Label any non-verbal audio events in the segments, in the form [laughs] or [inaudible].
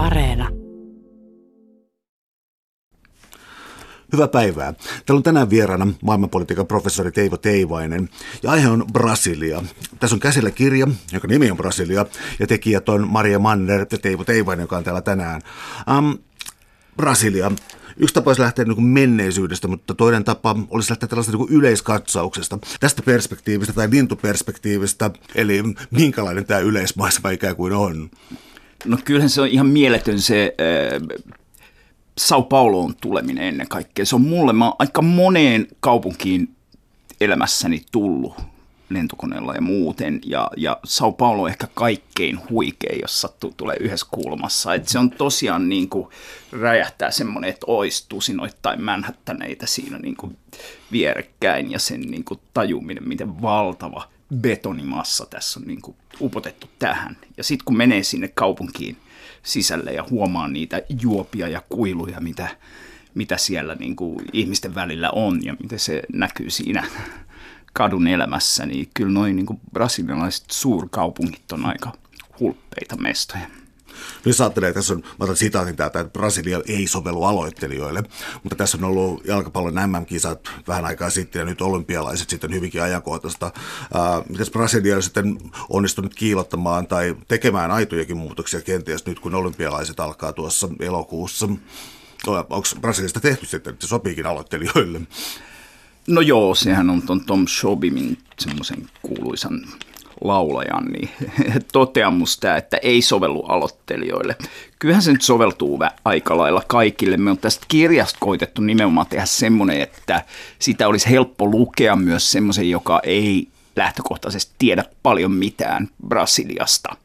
Areena. Hyvää päivää. Täällä on tänään vieraana maailmanpolitiikan professori Teivo Teivainen ja aihe on Brasilia. Tässä on käsillä kirja, jonka nimi on Brasilia ja tekijät on Maria Manner ja Teivo Teivainen, joka on täällä tänään. Um, Brasilia. Yksi tapa olisi lähteä niin menneisyydestä, mutta toinen tapa olisi lähteä tällaista niin yleiskatsauksesta. Tästä perspektiivistä tai lintuperspektiivistä, eli minkälainen tämä yleismaisema ikään kuin on. No kyllähän se on ihan mieletön se äh, Sao Pauloon tuleminen ennen kaikkea. Se on mulle, mä aika moneen kaupunkiin elämässäni tullut lentokoneella ja muuten. Ja, ja Sao Paulo on ehkä kaikkein huikein, jos sattuu tulee yhdessä kulmassa. Et se on tosiaan niin kuin, räjähtää semmoinen, että olisi tusinoittain Manhattaneita siinä niin kuin, vierekkäin ja sen niin kuin, tajuminen, miten valtava betonimassa tässä on niin kuin, upotettu tähän. Ja sitten kun menee sinne kaupunkiin sisälle ja huomaa niitä juopia ja kuiluja, mitä, mitä siellä niin kuin, ihmisten välillä on ja miten se näkyy siinä kadun elämässä, niin kyllä noin niin brasilialaiset suurkaupungit on aika hulppeita mestoja. Nyt ajattelee, tässä on, mä otan sitaatin täältä, että Brasilia ei sovellu aloittelijoille, mutta tässä on ollut jalkapallon MM-kisat vähän aikaa sitten ja nyt olympialaiset sitten hyvinkin ajankohtaista. Miten Brasilia on sitten onnistunut kiilottamaan tai tekemään aitojakin muutoksia kenties nyt, kun olympialaiset alkaa tuossa elokuussa? Onko Brasiliasta tehty sitten, että se sopiikin aloittelijoille? No joo, sehän on ton Tom Shobimin semmoisen kuuluisan laulajan niin [laughs] toteamus tämä, että ei sovellu aloittelijoille. Kyllähän se nyt soveltuu aika lailla kaikille. Me on tästä kirjasta koitettu nimenomaan tehdä semmoinen, että sitä olisi helppo lukea myös semmoisen, joka ei lähtökohtaisesti tiedä paljon mitään Brasiliasta.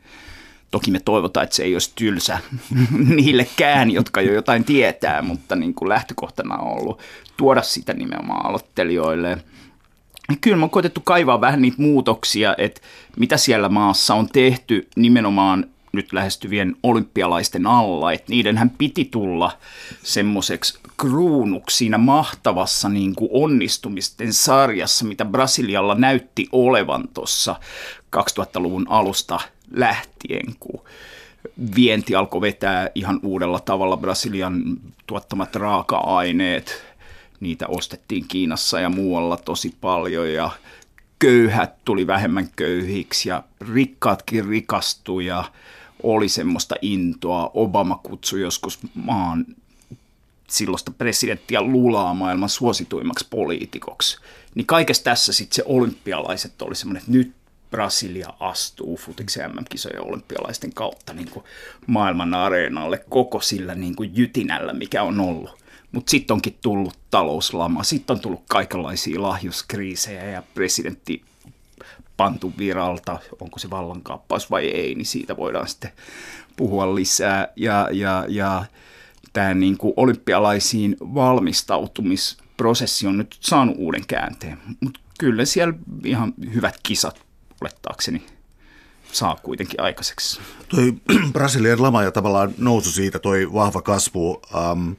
Toki me toivotaan, että se ei olisi tylsä [laughs] niillekään, jotka jo jotain tietää, mutta niin kuin lähtökohtana on ollut tuoda sitä nimenomaan aloittelijoille. Kyllä me on koitettu kaivaa vähän niitä muutoksia, että mitä siellä maassa on tehty nimenomaan nyt lähestyvien olympialaisten alla, että niidenhän piti tulla semmoiseksi kruunuksi siinä mahtavassa niin kuin onnistumisten sarjassa, mitä Brasilialla näytti olevan tuossa 2000-luvun alusta lähtien, kun vienti alkoi vetää ihan uudella tavalla Brasilian tuottamat raaka-aineet, niitä ostettiin Kiinassa ja muualla tosi paljon ja köyhät tuli vähemmän köyhiksi ja rikkaatkin rikastui ja oli semmoista intoa. Obama kutsui joskus maan silloista presidenttiä lulaa maailman suosituimmaksi poliitikoksi. Niin kaikessa tässä sitten se olympialaiset oli semmoinen, että nyt Brasilia astuu futiksen MM-kisojen olympialaisten kautta niin kuin maailman areenalle koko sillä niin kuin jytinällä, mikä on ollut. Mutta sitten onkin tullut talouslama, sitten on tullut kaikenlaisia lahjuskriisejä ja presidentti pantu viralta, onko se vallankaappaus vai ei, niin siitä voidaan sitten puhua lisää. Ja, ja, ja tämä niin kuin olympialaisiin valmistautumisprosessi on nyt saanut uuden käänteen, mutta kyllä siellä ihan hyvät kisat olettaakseni saa kuitenkin aikaiseksi. Toi [clears throat] Brasilian lama ja tavallaan nousu siitä, toi vahva kasvu, ähm,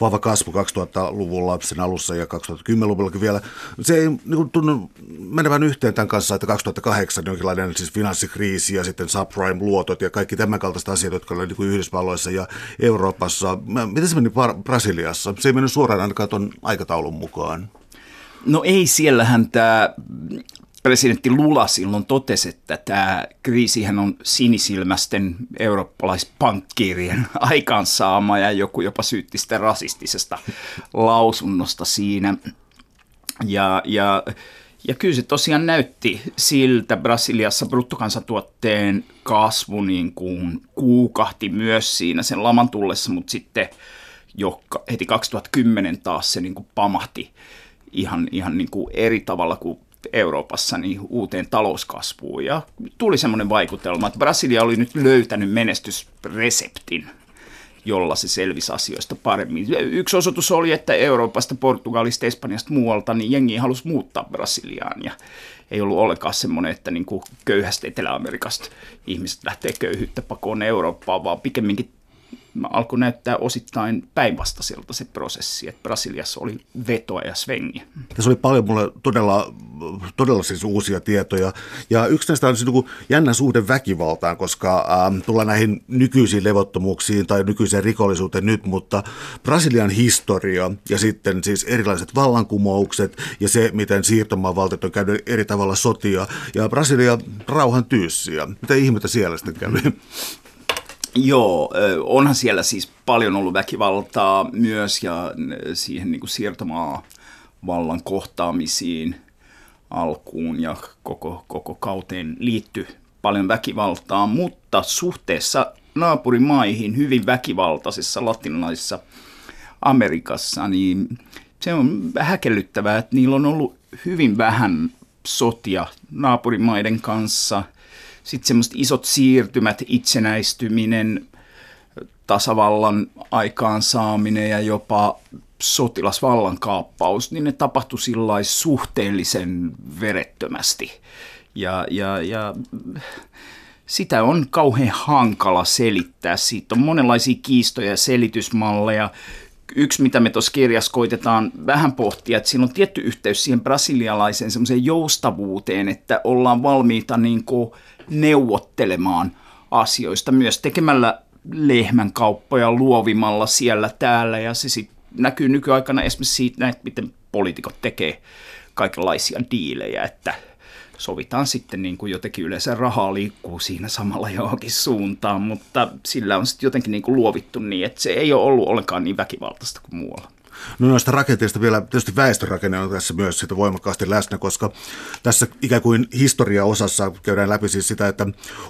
vahva kasvu 2000-luvulla, sen alussa ja 2010-luvullakin vielä, se ei niin tunnu menevän yhteen tämän kanssa, että 2008 jonkinlainen siis finanssikriisi ja sitten subprime-luotot ja kaikki tämän kaltaiset asiat, jotka olivat niin Yhdysvalloissa ja Euroopassa. Miten se meni Brasiliassa? Se ei mennyt suoraan ainakaan tuon aikataulun mukaan. No ei, siellähän tämä presidentti Lula silloin totesi, että tämä kriisihän on sinisilmästen eurooppalaispankkiirien [laughs] aikaansaama ja joku jopa syytti sitä rasistisesta lausunnosta siinä. Ja, ja, ja kyllä se tosiaan näytti siltä Brasiliassa bruttokansantuotteen kasvu niin kuin kuukahti myös siinä sen laman tullessa, mutta sitten jo heti 2010 taas se niin kuin pamahti ihan, ihan niin kuin eri tavalla kuin Euroopassa niin uuteen talouskasvuun. Ja tuli semmoinen vaikutelma, että Brasilia oli nyt löytänyt menestysreseptin, jolla se selvisi asioista paremmin. Yksi osoitus oli, että Euroopasta, Portugalista, Espanjasta, muualta, niin jengi halusi muuttaa Brasiliaan. Ja ei ollut ollenkaan semmoinen, että niin kuin köyhästä Etelä-Amerikasta ihmiset lähtee köyhyyttä pakoon Eurooppaan, vaan pikemminkin alkoi näyttää osittain päinvastaiselta se prosessi, että Brasiliassa oli vetoa ja svengi. Tässä oli paljon mulle todella, todella siis uusia tietoja. Ja yksi näistä on siis niin jännä suhde väkivaltaan, koska ähm, tullaan näihin nykyisiin levottomuuksiin tai nykyiseen rikollisuuteen nyt, mutta Brasilian historia ja sitten siis erilaiset vallankumoukset ja se, miten siirtomaavaltiot on käynyt eri tavalla sotia ja Brasilia rauhan tyyssiä. Mitä ihmettä siellä sitten kävi? [laughs] Joo, onhan siellä siis paljon ollut väkivaltaa myös ja siihen niin kuin siirtomaa vallan kohtaamisiin alkuun ja koko, koko kauteen liittyy paljon väkivaltaa, mutta suhteessa naapurimaihin hyvin väkivaltaisessa latinalaisessa Amerikassa, niin se on häkellyttävää, että niillä on ollut hyvin vähän sotia naapurimaiden kanssa. Sitten semmoiset isot siirtymät, itsenäistyminen, tasavallan aikaansaaminen ja jopa sotilasvallan kaappaus, niin ne tapahtui sillä suhteellisen verettömästi. Ja, ja, ja sitä on kauhean hankala selittää. Siitä on monenlaisia kiistoja ja selitysmalleja yksi, mitä me tuossa kirjassa koitetaan vähän pohtia, että siinä on tietty yhteys siihen brasilialaiseen joustavuuteen, että ollaan valmiita niin kuin neuvottelemaan asioista myös tekemällä lehmän kauppoja luovimalla siellä täällä ja se sitten näkyy nykyaikana esimerkiksi siitä, että miten poliitikot tekee kaikenlaisia diilejä, että – sovitaan sitten niin kuin jotenkin yleensä rahaa liikkuu siinä samalla johonkin suuntaan, mutta sillä on sitten jotenkin niin kuin luovittu niin, että se ei ole ollut ollenkaan niin väkivaltaista kuin muualla. No noista rakenteista vielä, tietysti väestörakenne on tässä myös sitä voimakkaasti läsnä, koska tässä ikään kuin historiaosassa käydään läpi siis sitä, että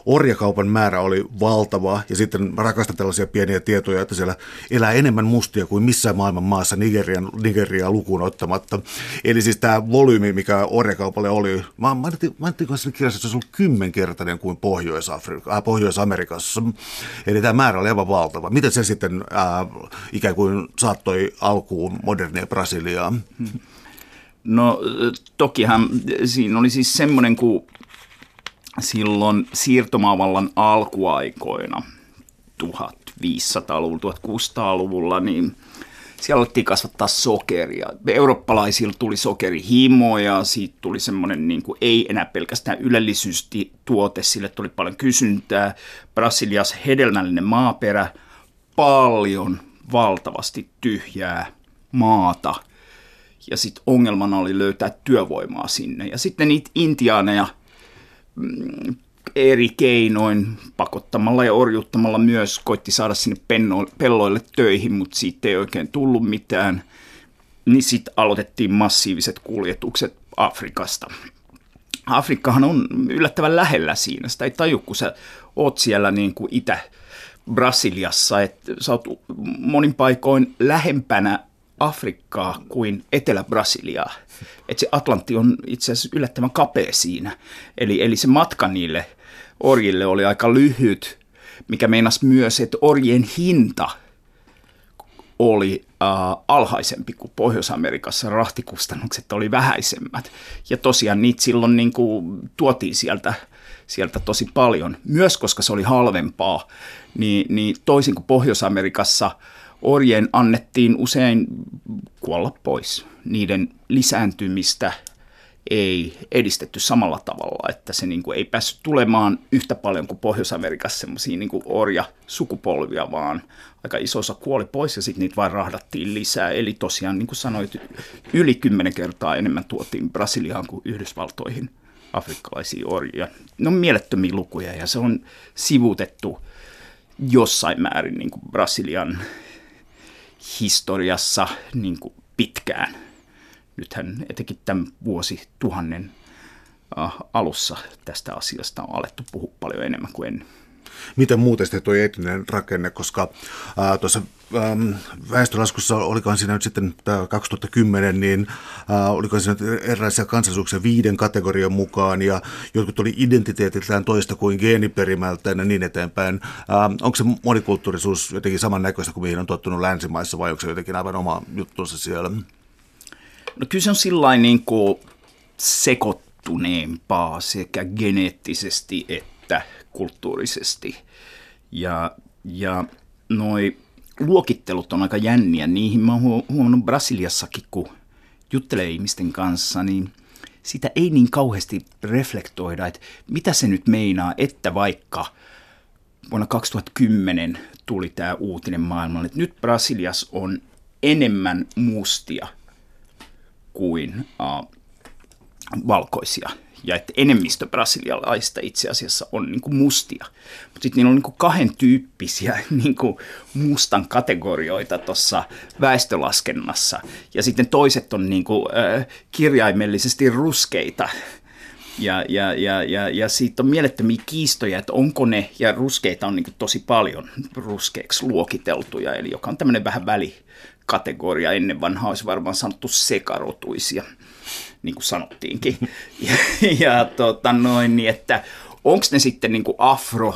orjakaupan määrä oli valtava ja sitten rakastan tällaisia pieniä tietoja, että siellä elää enemmän mustia kuin missään maailman maassa Nigerian, Nigeriaa lukuun ottamatta. Eli siis tämä volyymi, mikä orjakaupalle oli, mä mainittiin siinä kirjassa, että se olisi ollut kymmenkertainen kuin Pohjois-Afrika, äh, Pohjois-Amerikassa. Eli tämä määrä oli aivan valtava. Miten se sitten äh, ikään kuin saattoi alkuun alkuun modernia Brasiliaa? No tokihan siinä oli siis semmoinen kuin silloin siirtomaavallan alkuaikoina 1500-luvulla, 1600-luvulla, niin siellä alettiin kasvattaa sokeria. Eurooppalaisilla tuli sokerihimo ja siitä tuli semmoinen niin kuin, ei enää pelkästään ylellisyysti tuote, sille tuli paljon kysyntää. Brasilias hedelmällinen maaperä, paljon valtavasti tyhjää maata. Ja sitten ongelmana oli löytää työvoimaa sinne. Ja sitten niitä intiaaneja mm, eri keinoin pakottamalla ja orjuttamalla myös koitti saada sinne pelloille töihin, mutta siitä ei oikein tullut mitään. Niin sitten aloitettiin massiiviset kuljetukset Afrikasta. Afrikkahan on yllättävän lähellä siinä. Sitä ei taju, kun sä oot siellä niin kuin Itä-Brasiliassa, että sä oot monin paikoin lähempänä Afrikkaa kuin Etelä-Brasiliaa. Että se Atlantti on itse asiassa yllättävän kapea siinä. Eli, eli se matka niille orjille oli aika lyhyt, mikä meinasi myös, että orjien hinta oli äh, alhaisempi kuin Pohjois-Amerikassa, rahtikustannukset oli vähäisemmät. Ja tosiaan niitä silloin niin kuin, tuotiin sieltä, sieltä tosi paljon, myös koska se oli halvempaa, niin, niin toisin kuin Pohjois-Amerikassa – orjien annettiin usein kuolla pois. Niiden lisääntymistä ei edistetty samalla tavalla, että se niin kuin ei päässyt tulemaan yhtä paljon kuin Pohjois-Amerikassa semmoisia niin orja-sukupolvia, vaan aika iso osa kuoli pois ja sitten niitä vain rahdattiin lisää. Eli tosiaan, niin kuin sanoit, yli kymmenen kertaa enemmän tuotiin Brasiliaan kuin Yhdysvaltoihin afrikkalaisia orjia. Ne on mielettömiä lukuja ja se on sivutettu jossain määrin niin kuin Brasilian historiassa niin kuin pitkään. Nythän etenkin tämän vuosituhannen äh, alussa tästä asiasta on alettu puhua paljon enemmän kuin ennen. Miten muuten sitten tuo etninen rakenne, koska ää, tuossa ähm, väestölaskussa, olikohan siinä nyt sitten 2010, niin äh, olikohan siinä erilaisia kansallisuuksia viiden kategorian mukaan, ja jotkut oli identiteetiltään toista kuin geeniperimältään ja niin eteenpäin. Äh, onko se monikulttuurisuus jotenkin samannäköistä kuin mihin on tottunut länsimaissa, vai onko se jotenkin aivan oma juttunsa siellä? No kyllä se on sillä niin kuin sekoittuneempaa sekä geneettisesti että kulttuurisesti. Ja, ja noi luokittelut on aika jänniä. Niihin mä oon huomannut Brasiliassakin, kun juttelee ihmisten kanssa, niin sitä ei niin kauheasti reflektoida, että mitä se nyt meinaa, että vaikka vuonna 2010 tuli tämä uutinen maailmalle, että nyt Brasilias on enemmän mustia kuin uh, valkoisia ja että enemmistö brasilialaista itse asiassa on niin kuin mustia. Mutta sitten niillä on niin kuin kahden tyyppisiä [laughs] niin kuin mustan kategorioita tuossa väestölaskennassa. Ja sitten toiset on niin kuin, äh, kirjaimellisesti ruskeita. Ja, ja, ja, ja, ja siitä on mielettömiä kiistoja, että onko ne, ja ruskeita on niin kuin tosi paljon ruskeiksi luokiteltuja, eli joka on tämmöinen vähän välikategoria. Ennen vanhaa olisi varmaan sanottu sekarotuisia niin kuin sanottiinkin. [laughs] Ja, ja tota noin, niin että onko ne sitten niin kuin afro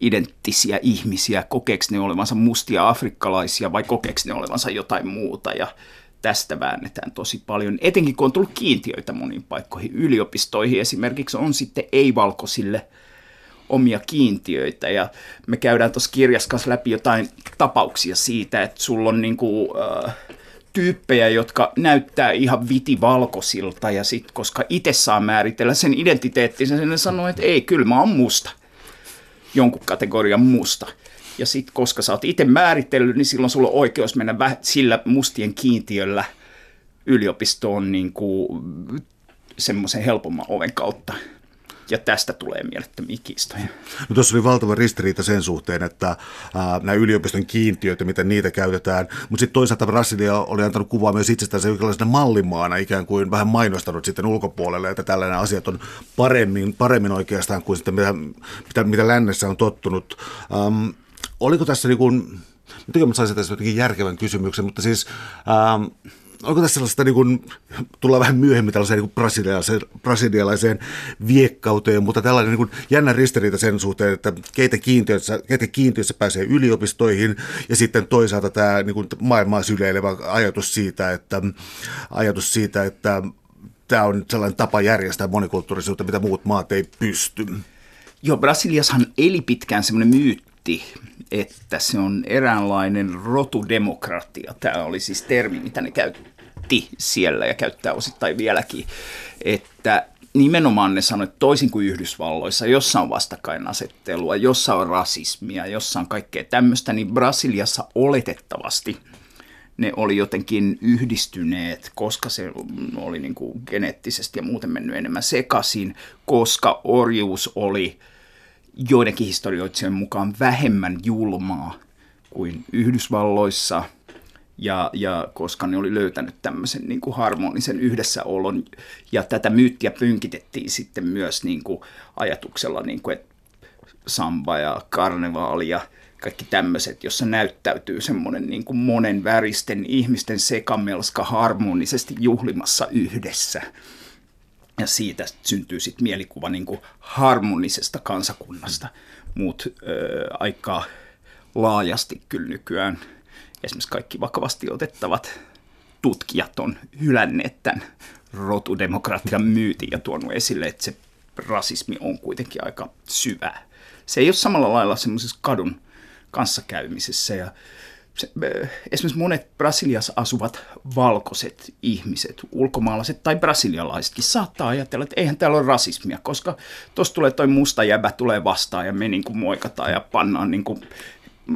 identtisiä ihmisiä, kokeeko ne olevansa mustia afrikkalaisia vai kokeeko ne olevansa jotain muuta? Ja tästä väännetään tosi paljon, etenkin kun on tullut kiintiöitä moniin paikkoihin, yliopistoihin esimerkiksi on sitten ei-valkoisille omia kiintiöitä. Ja me käydään tuossa kirjassa läpi jotain tapauksia siitä, että sulla on niin kuin, äh, tyyppejä, jotka näyttää ihan vitivalkoisilta ja sitten koska itse saa määritellä sen identiteettinsä, ne sanoo, että ei, kyllä mä oon musta. Jonkun kategorian musta. Ja sitten koska sä oot itse määritellyt, niin silloin sulla on oikeus mennä väh- sillä mustien kiintiöllä yliopistoon niin kuin semmoisen helpomman oven kautta ja tästä tulee mielettömiä kiistoja. No tuossa oli valtava ristiriita sen suhteen, että ää, nämä yliopiston kiintiöitä, miten niitä käytetään, mutta sitten toisaalta Brasilia oli antanut kuvaa myös itsestään jonkinlaisena mallimaana, ikään kuin vähän mainostanut sitten ulkopuolelle, että tällainen asiat on paremmin, paremmin oikeastaan kuin sitten mitä, mitä, mitä lännessä on tottunut. Ähm, oliko tässä niin kuin, miten mä saisin tässä jotenkin järkevän kysymyksen, mutta siis ähm, onko tässä sellaista, niin kuin, tullaan vähän myöhemmin tällaiseen niin brasilialaiseen, brasilialaiseen viekkauteen, mutta tällainen niin kuin jännä ristiriita sen suhteen, että keitä kiintiöissä, keitä kiintiöissä pääsee yliopistoihin ja sitten toisaalta tämä niin kuin maailmaa syleilevä ajatus siitä, että, ajatus siitä, että tämä on sellainen tapa järjestää monikulttuurisuutta, mitä muut maat ei pysty. Joo, Brasiliashan eli pitkään semmoinen myytti, että se on eräänlainen rotudemokratia. Tämä oli siis termi, mitä ne käytti siellä ja käyttää osittain vieläkin, että nimenomaan ne sanoivat, että toisin kuin Yhdysvalloissa, jossa on vastakkainasettelua, jossa on rasismia, jossa on kaikkea tämmöistä, niin Brasiliassa oletettavasti ne oli jotenkin yhdistyneet, koska se oli niin kuin geneettisesti ja muuten mennyt enemmän sekaisin, koska orjuus oli – joidenkin historioitsijoiden mukaan vähemmän julmaa kuin Yhdysvalloissa, ja, ja koska ne oli löytänyt tämmöisen niin kuin harmonisen yhdessäolon, ja tätä myyttiä pynkitettiin sitten myös niin kuin ajatuksella, niin kuin, että samba ja karnevaali ja kaikki tämmöiset, jossa näyttäytyy semmoinen niin kuin monen väristen ihmisten sekamelska harmonisesti juhlimassa yhdessä. Ja siitä syntyy sitten mielikuva niin kuin harmonisesta kansakunnasta. Muut ö, aika laajasti kyllä nykyään esimerkiksi kaikki vakavasti otettavat tutkijat on hylänneet tämän rotudemokratian myytin ja tuonut esille, että se rasismi on kuitenkin aika syvää. Se ei ole samalla lailla semmoisessa kadun kanssakäymisessä ja esimerkiksi monet Brasiliassa asuvat valkoiset ihmiset, ulkomaalaiset tai brasilialaisetkin, saattaa ajatella, että eihän täällä ole rasismia, koska tuossa tulee toi musta jäbä tulee vastaan ja me niin kuin moikataan ja pannaan niin kuin,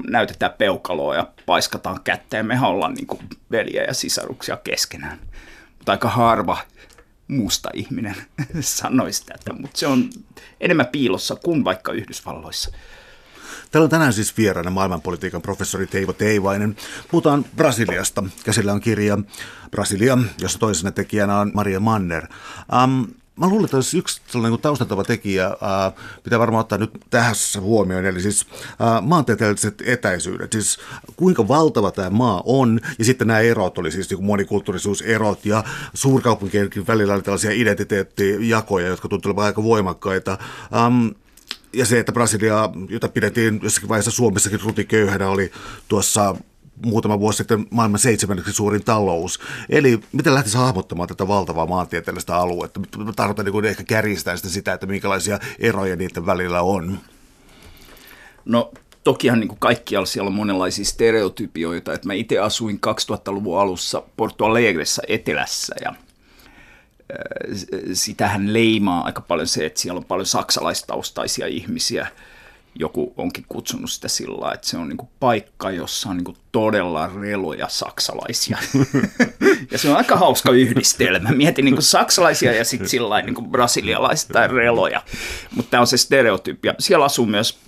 näytetään peukaloa ja paiskataan kättä ja mehän ollaan niin kuin veliä ja sisaruksia keskenään. Mutta aika harva musta ihminen [laughs] sanoisi tätä, mutta se on enemmän piilossa kuin vaikka Yhdysvalloissa. Täällä on tänään siis vieraana maailmanpolitiikan professori Teivo Teivainen. Puhutaan Brasiliasta. Käsillä on kirja Brasilia, jossa toisena tekijänä on Maria Manner. Um, Mä luulen, että olisi yksi sellainen taustatava tekijä, ää, pitää varmaan ottaa nyt tässä huomioon, eli siis ää, maantieteelliset etäisyydet, siis kuinka valtava tämä maa on, ja sitten nämä erot oli siis niin monikulttuurisuuserot, ja suurkaupunkien välillä oli tällaisia identiteettijakoja, jotka tuntuivat aika voimakkaita. Um, ja se, että Brasilia, jota pidettiin jossakin vaiheessa Suomessakin rutiköyhänä, oli tuossa muutama vuosi sitten maailman seitsemänneksi suurin talous. Eli miten lähtisi hahmottamaan tätä valtavaa maantieteellistä aluetta? Tarkoitan niin ehkä kärjistää sitä, sitä, että minkälaisia eroja niiden välillä on. No tokihan niin kuin kaikkialla siellä on monenlaisia stereotypioita. Että mä itse asuin 2000-luvun alussa Porto Alegressa etelässä ja sitähän leimaa aika paljon se, että siellä on paljon saksalaistaustaisia ihmisiä. Joku onkin kutsunut sitä sillä että se on niin paikka, jossa on niin todella reloja saksalaisia. [laughs] ja se on aika hauska yhdistelmä. Mietin niin saksalaisia ja sitten sillä niin brasilialaisia tai reloja. Mutta tämä on se stereotypia. Siellä asuu myös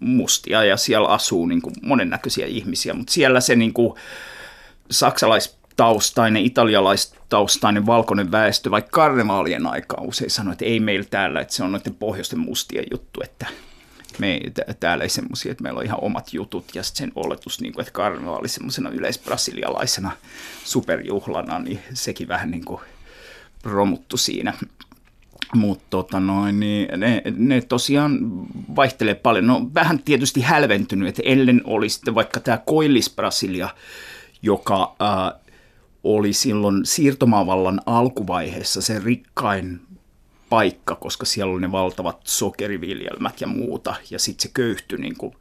mustia ja siellä asuu niin monennäköisiä ihmisiä, mutta siellä se niin saksalais taustainen, italialaistaustainen valkoinen väestö, vaikka karnevaalien aikaa usein sanoi, että ei meillä täällä, että se on noiden pohjoisten mustien juttu, että me täällä ei semmoisia, että meillä on ihan omat jutut ja sen oletus, niin kuin, että karnevaali semmoisena yleisbrasilialaisena superjuhlana, niin sekin vähän niin kuin romuttu siinä. Mutta tota noin, niin ne, ne tosiaan vaihtelee paljon. No vähän tietysti hälventynyt, että ellen oli sitten vaikka tämä Koillis-Brasilia, joka äh, oli silloin siirtomaavallan alkuvaiheessa se rikkain paikka, koska siellä oli ne valtavat sokeriviljelmät ja muuta, ja sitten se köyhtyi niin kuin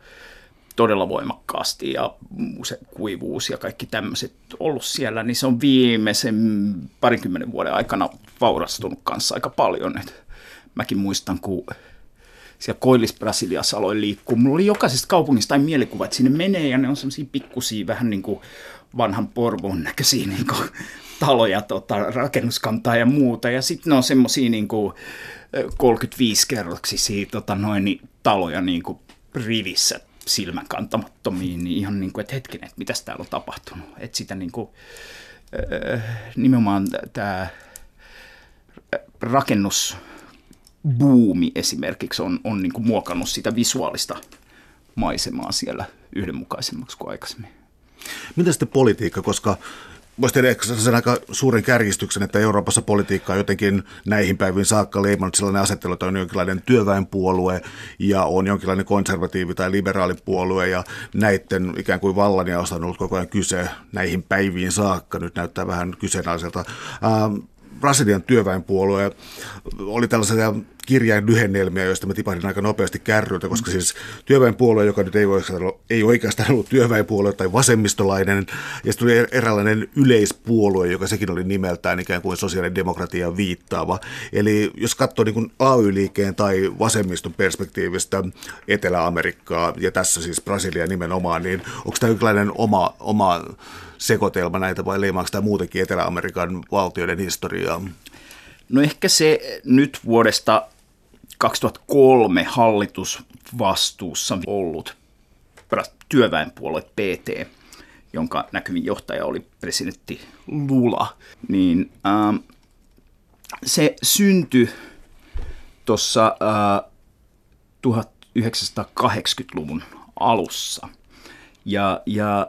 todella voimakkaasti ja se kuivuus ja kaikki tämmöiset ollut siellä, niin se on viimeisen parikymmenen vuoden aikana vaurastunut kanssa aika paljon. Et mäkin muistan, kun siellä Koillis-Brasiliassa aloin liikkua. Mulla oli jokaisesta kaupungista tai mielikuva, että sinne menee ja ne on semmoisia pikkusia vähän niin kuin vanhan Porvon näköisiä niin kuin, taloja, tota, rakennuskantaa ja muuta. Ja sitten ne on semmoisia niin 35 kerroksisia tota, noin, niin, taloja niin kuin, rivissä silmänkantamattomiin, niin ihan niin kuin, että hetkinen, että mitäs täällä on tapahtunut. Että sitä niin kuin, nimenomaan tämä rakennusbuumi esimerkiksi on, on niin kuin muokannut sitä visuaalista maisemaa siellä yhdenmukaisemmaksi kuin aikaisemmin. Mitä sitten politiikka, koska voisi tehdä sen aika suuren kärjistyksen, että Euroopassa politiikka on jotenkin näihin päiviin saakka leimannut sellainen asettelu, että on jonkinlainen työväenpuolue ja on jonkinlainen konservatiivi- tai liberaalipuolue ja näiden ikään kuin vallan ja on ollut koko ajan kyse näihin päiviin saakka. Nyt näyttää vähän kyseenalaiselta. Ähm, Brasilian työväenpuolue oli tällaisia kirjain lyhennelmiä, joista mä tipahdin aika nopeasti kärryiltä, koska siis työväenpuolue, joka nyt ei, oikeastaan, ei oikeastaan ollut työväenpuolue tai vasemmistolainen, ja sitten tuli er-, eräänlainen yleispuolue, joka sekin oli nimeltään ikään kuin sosiaalidemokratiaan viittaava. Eli jos katsoo niin AY-liikkeen tai vasemmiston perspektiivistä Etelä-Amerikkaa, ja tässä siis Brasilia nimenomaan, niin onko tämä jonkinlainen oma, oma sekoitelma näitä vai leimaako tämä muutenkin Etelä-Amerikan valtioiden historiaa? No ehkä se nyt vuodesta 2003 hallitusvastuussa ollut työväenpuolue PT, jonka näkyvin johtaja oli presidentti Lula, niin ähm, se syntyi tuossa äh, 1980-luvun alussa. Ja, ja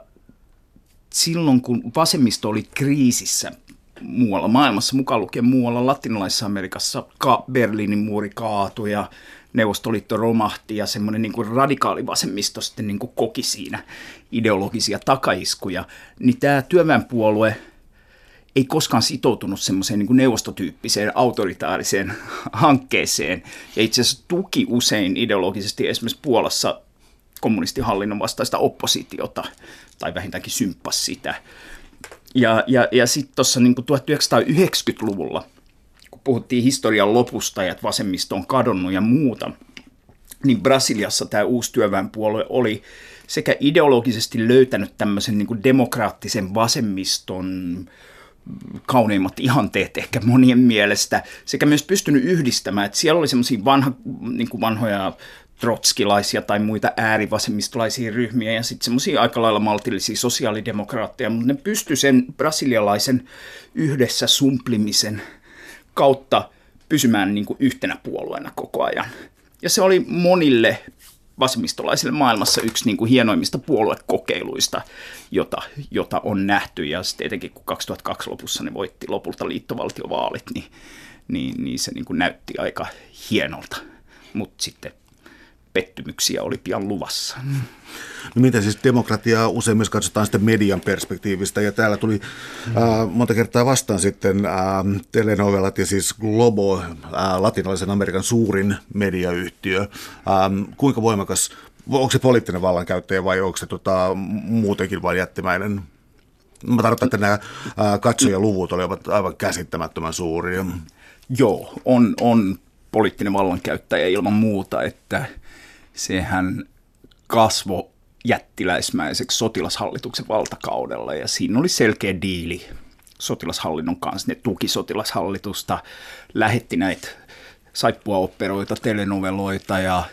silloin kun vasemmisto oli kriisissä muualla maailmassa, mukaan lukien muualla latinalaisessa Amerikassa, ka- Berliinin muuri kaatui ja Neuvostoliitto romahti ja semmoinen niin radikaali vasemmisto sitten niin kuin koki siinä ideologisia takaiskuja, niin tämä työväenpuolue ei koskaan sitoutunut semmoiseen niin neuvostotyyppiseen autoritaariseen [laughs] hankkeeseen. Ja itse asiassa tuki usein ideologisesti esimerkiksi Puolassa kommunistihallinnon vastaista oppositiota tai vähintäänkin symppas sitä. Ja, ja, ja sitten tuossa niin 1990-luvulla, kun puhuttiin historian lopusta ja että vasemmisto on kadonnut ja muuta, niin Brasiliassa tämä uusi työväenpuolue oli sekä ideologisesti löytänyt tämmöisen niin demokraattisen vasemmiston kauneimmat ihanteet ehkä monien mielestä, sekä myös pystynyt yhdistämään, että siellä oli semmoisia vanha, niin vanhoja trotskilaisia tai muita äärivasemmistolaisia ryhmiä ja sitten semmoisia aika lailla maltillisia sosiaalidemokraatteja, mutta ne pysty sen brasilialaisen yhdessä sumplimisen kautta pysymään niin kuin yhtenä puolueena koko ajan. Ja se oli monille vasemmistolaisille maailmassa yksi niin kuin hienoimmista puoluekokeiluista, jota, jota on nähty. Ja sitten etenkin kun 2002 lopussa ne voitti lopulta liittovaltiovaalit, niin, niin, niin se niin kuin näytti aika hienolta. Mutta sitten pettymyksiä oli pian luvassa. No miten siis demokratiaa usein myös katsotaan sitten median perspektiivistä, ja täällä tuli äh, monta kertaa vastaan sitten äh, telenovelat ja siis Globo, äh, latinalaisen Amerikan suurin mediayhtiö. Äh, kuinka voimakas onko se poliittinen vallankäyttäjä vai onko se tota, muutenkin vain jättimäinen? Mä tarkoitan, että nämä katsojaluvut olivat aivan käsittämättömän suuria. Joo, on, on poliittinen vallankäyttäjä ilman muuta, että sehän kasvo jättiläismäiseksi sotilashallituksen valtakaudella ja siinä oli selkeä diili sotilashallinnon kanssa. Ne tuki sotilashallitusta, lähetti näitä saippuaoperoita, telenoveloita ja,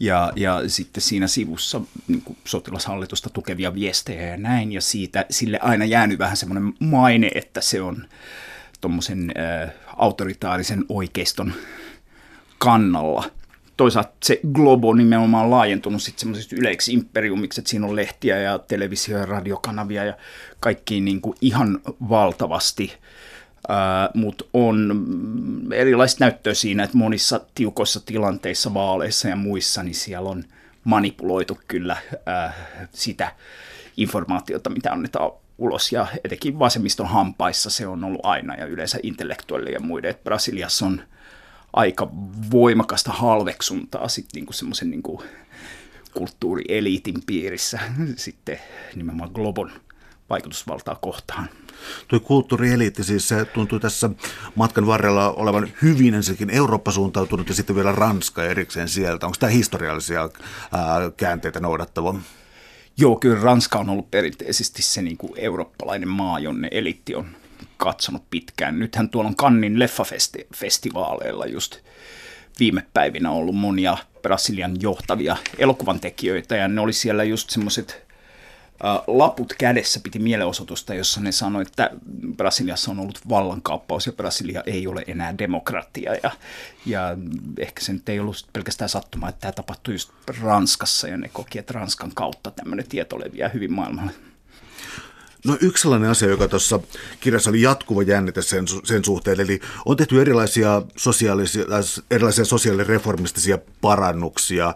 ja, ja sitten siinä sivussa niin sotilashallitusta tukevia viestejä ja näin. Ja siitä, sille aina jäänyt vähän semmoinen maine, että se on tuommoisen äh, autoritaarisen oikeiston kannalla. Toisaalta se Globo nimenomaan laajentunut sitten semmoisesta yleiksi imperiumiksi, että siinä on lehtiä ja televisio- ja radiokanavia ja kaikki niin kuin ihan valtavasti. Uh, mutta on erilaista näyttöä siinä, että monissa tiukoissa tilanteissa, vaaleissa ja muissa, niin siellä on manipuloitu kyllä uh, sitä informaatiota, mitä annetaan ulos. Ja etenkin vasemmiston hampaissa se on ollut aina ja yleensä intellektuelle ja muiden. Et Brasiliassa on aika voimakasta halveksuntaa sitten niinku semmoisen niinku kulttuurieliitin piirissä [laughs] sitten nimenomaan Globon vaikutusvaltaa kohtaan. Tuo kulttuurieliitti siis se tuntuu tässä matkan varrella olevan hyvin ensinnäkin Eurooppa suuntautunut ja sitten vielä Ranska erikseen sieltä. Onko tämä historiallisia ää, käänteitä noudattava? Joo, kyllä Ranska on ollut perinteisesti se niin kuin eurooppalainen maa, jonne eliitti on katsonut pitkään. Nythän tuolla on Kannin leffafestivaaleilla just viime päivinä ollut monia Brasilian johtavia elokuvan tekijöitä ja ne oli siellä just semmoiset laput kädessä piti mielenosoitusta, jossa ne sanoi, että Brasiliassa on ollut vallankaappaus ja Brasilia ei ole enää demokratia. Ja, ja ehkä se nyt ei ollut pelkästään sattuma, että tämä tapahtui just Ranskassa ja ne koki, että Ranskan kautta tämmöinen tieto leviää hyvin maailmalle. No yksi sellainen asia, joka tuossa kirjassa oli jatkuva jännite sen, sen suhteen, eli on tehty erilaisia, sosiaalisia, erilaisia sosiaalireformistisia parannuksia,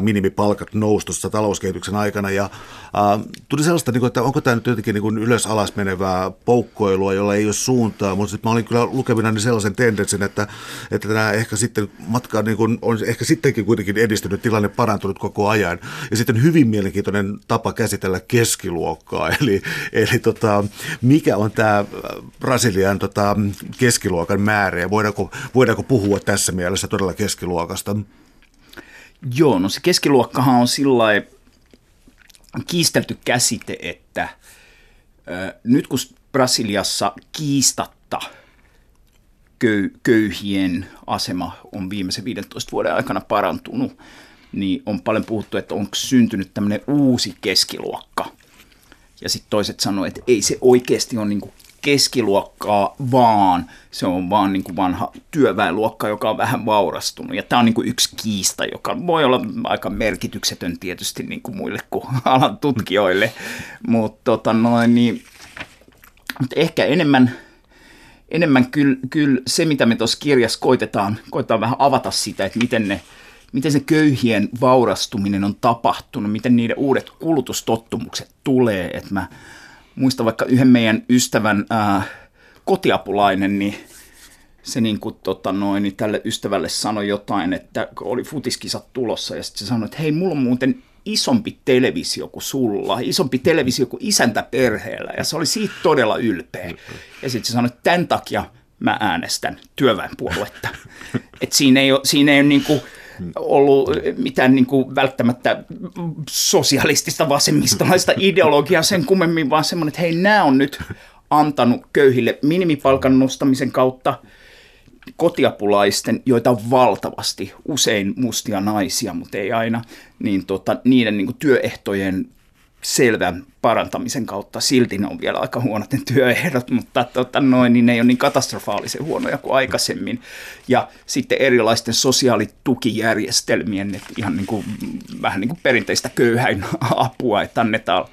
minimipalkat noustossa talouskehityksen aikana, ja äh, tuli sellaista, niin kuin, että onko tämä nyt jotenkin niin kuin ylös alas menevää poukkoilua, jolla ei ole suuntaa, mutta sitten mä olin kyllä lukevina niin sellaisen tendenssin, että, että tämä ehkä sitten matka niin kuin, on ehkä sittenkin kuitenkin edistynyt, tilanne parantunut koko ajan, ja sitten hyvin mielenkiintoinen tapa käsitellä keskiluokkaa, [laughs] eli Eli tota, mikä on tämä Brasilian tota, keskiluokan määrä ja voidaanko, voidaanko puhua tässä mielessä todella keskiluokasta? Joo, no se keskiluokkahan on sillä kiistelty käsite, että äh, nyt kun Brasiliassa kiistatta köy, köyhien asema on viimeisen 15 vuoden aikana parantunut, niin on paljon puhuttu, että onko syntynyt tämmöinen uusi keskiluokka – ja sitten toiset sanoivat, että ei se oikeasti ole niin keskiluokkaa, vaan se on vaan niin kuin vanha työväenluokka, joka on vähän vaurastunut. Ja tämä on niin kuin yksi kiista, joka voi olla aika merkityksetön tietysti niin kuin muille kuin [laughs] alan tutkijoille. Mutta tota niin, mut ehkä enemmän, enemmän kyllä, kyllä se, mitä me tuossa kirjassa koitetaan, koitetaan vähän avata sitä, että miten ne – miten se köyhien vaurastuminen on tapahtunut, miten niiden uudet kulutustottumukset tulee. Et mä muistan vaikka yhden meidän ystävän ää, kotiapulainen, niin se niin kuin, tota noin, niin tälle ystävälle sanoi jotain, että oli futiskisat tulossa ja sitten se sanoi, että hei, mulla on muuten isompi televisio kuin sulla, isompi televisio kuin isäntä perheellä ja se oli siitä todella ylpeä. Ja sitten se sanoi, että tämän takia mä äänestän työväenpuoluetta. että siinä ei ole, siinä ei ole niin kuin, ollut mitään niin kuin välttämättä sosialistista vasemmistolaista [laughs] ideologiaa sen kummemmin, vaan semmoinen, että hei, nämä on nyt antanut köyhille minimipalkan nostamisen kautta kotiapulaisten, joita on valtavasti, usein mustia naisia, mutta ei aina, niin tota, niiden niin kuin työehtojen selvän parantamisen kautta. Silti ne on vielä aika huonot ne työehdot, mutta tota noin, niin ne ei ole niin katastrofaalisen huonoja kuin aikaisemmin. Ja sitten erilaisten sosiaalitukijärjestelmien, että ihan niin kuin, vähän niin kuin perinteistä köyhäin [laughs] apua, että annetaan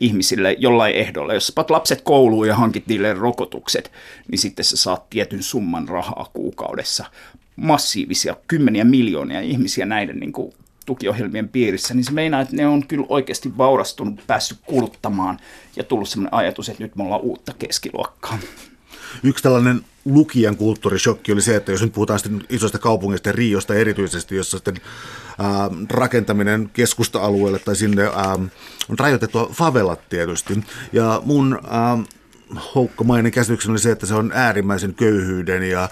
ihmisille jollain ehdolla. Jos saat lapset kouluun ja hankit niille rokotukset, niin sitten sä saat tietyn summan rahaa kuukaudessa. Massiivisia, kymmeniä miljoonia ihmisiä näiden niin kuin tukiohjelmien piirissä, niin se meinaa, että ne on kyllä oikeasti vaurastunut, päässyt kuluttamaan ja tullut sellainen ajatus, että nyt me ollaan uutta keskiluokkaa. Yksi tällainen lukijan kulttuurishokki oli se, että jos nyt puhutaan sitten isoista kaupungeista ja Riosta erityisesti, jossa sitten ää, rakentaminen keskusta-alueelle tai sinne ää, on rajoitettua favelat tietysti. Ja mun ää, houkkomainen käsitykseni oli se, että se on äärimmäisen köyhyyden ja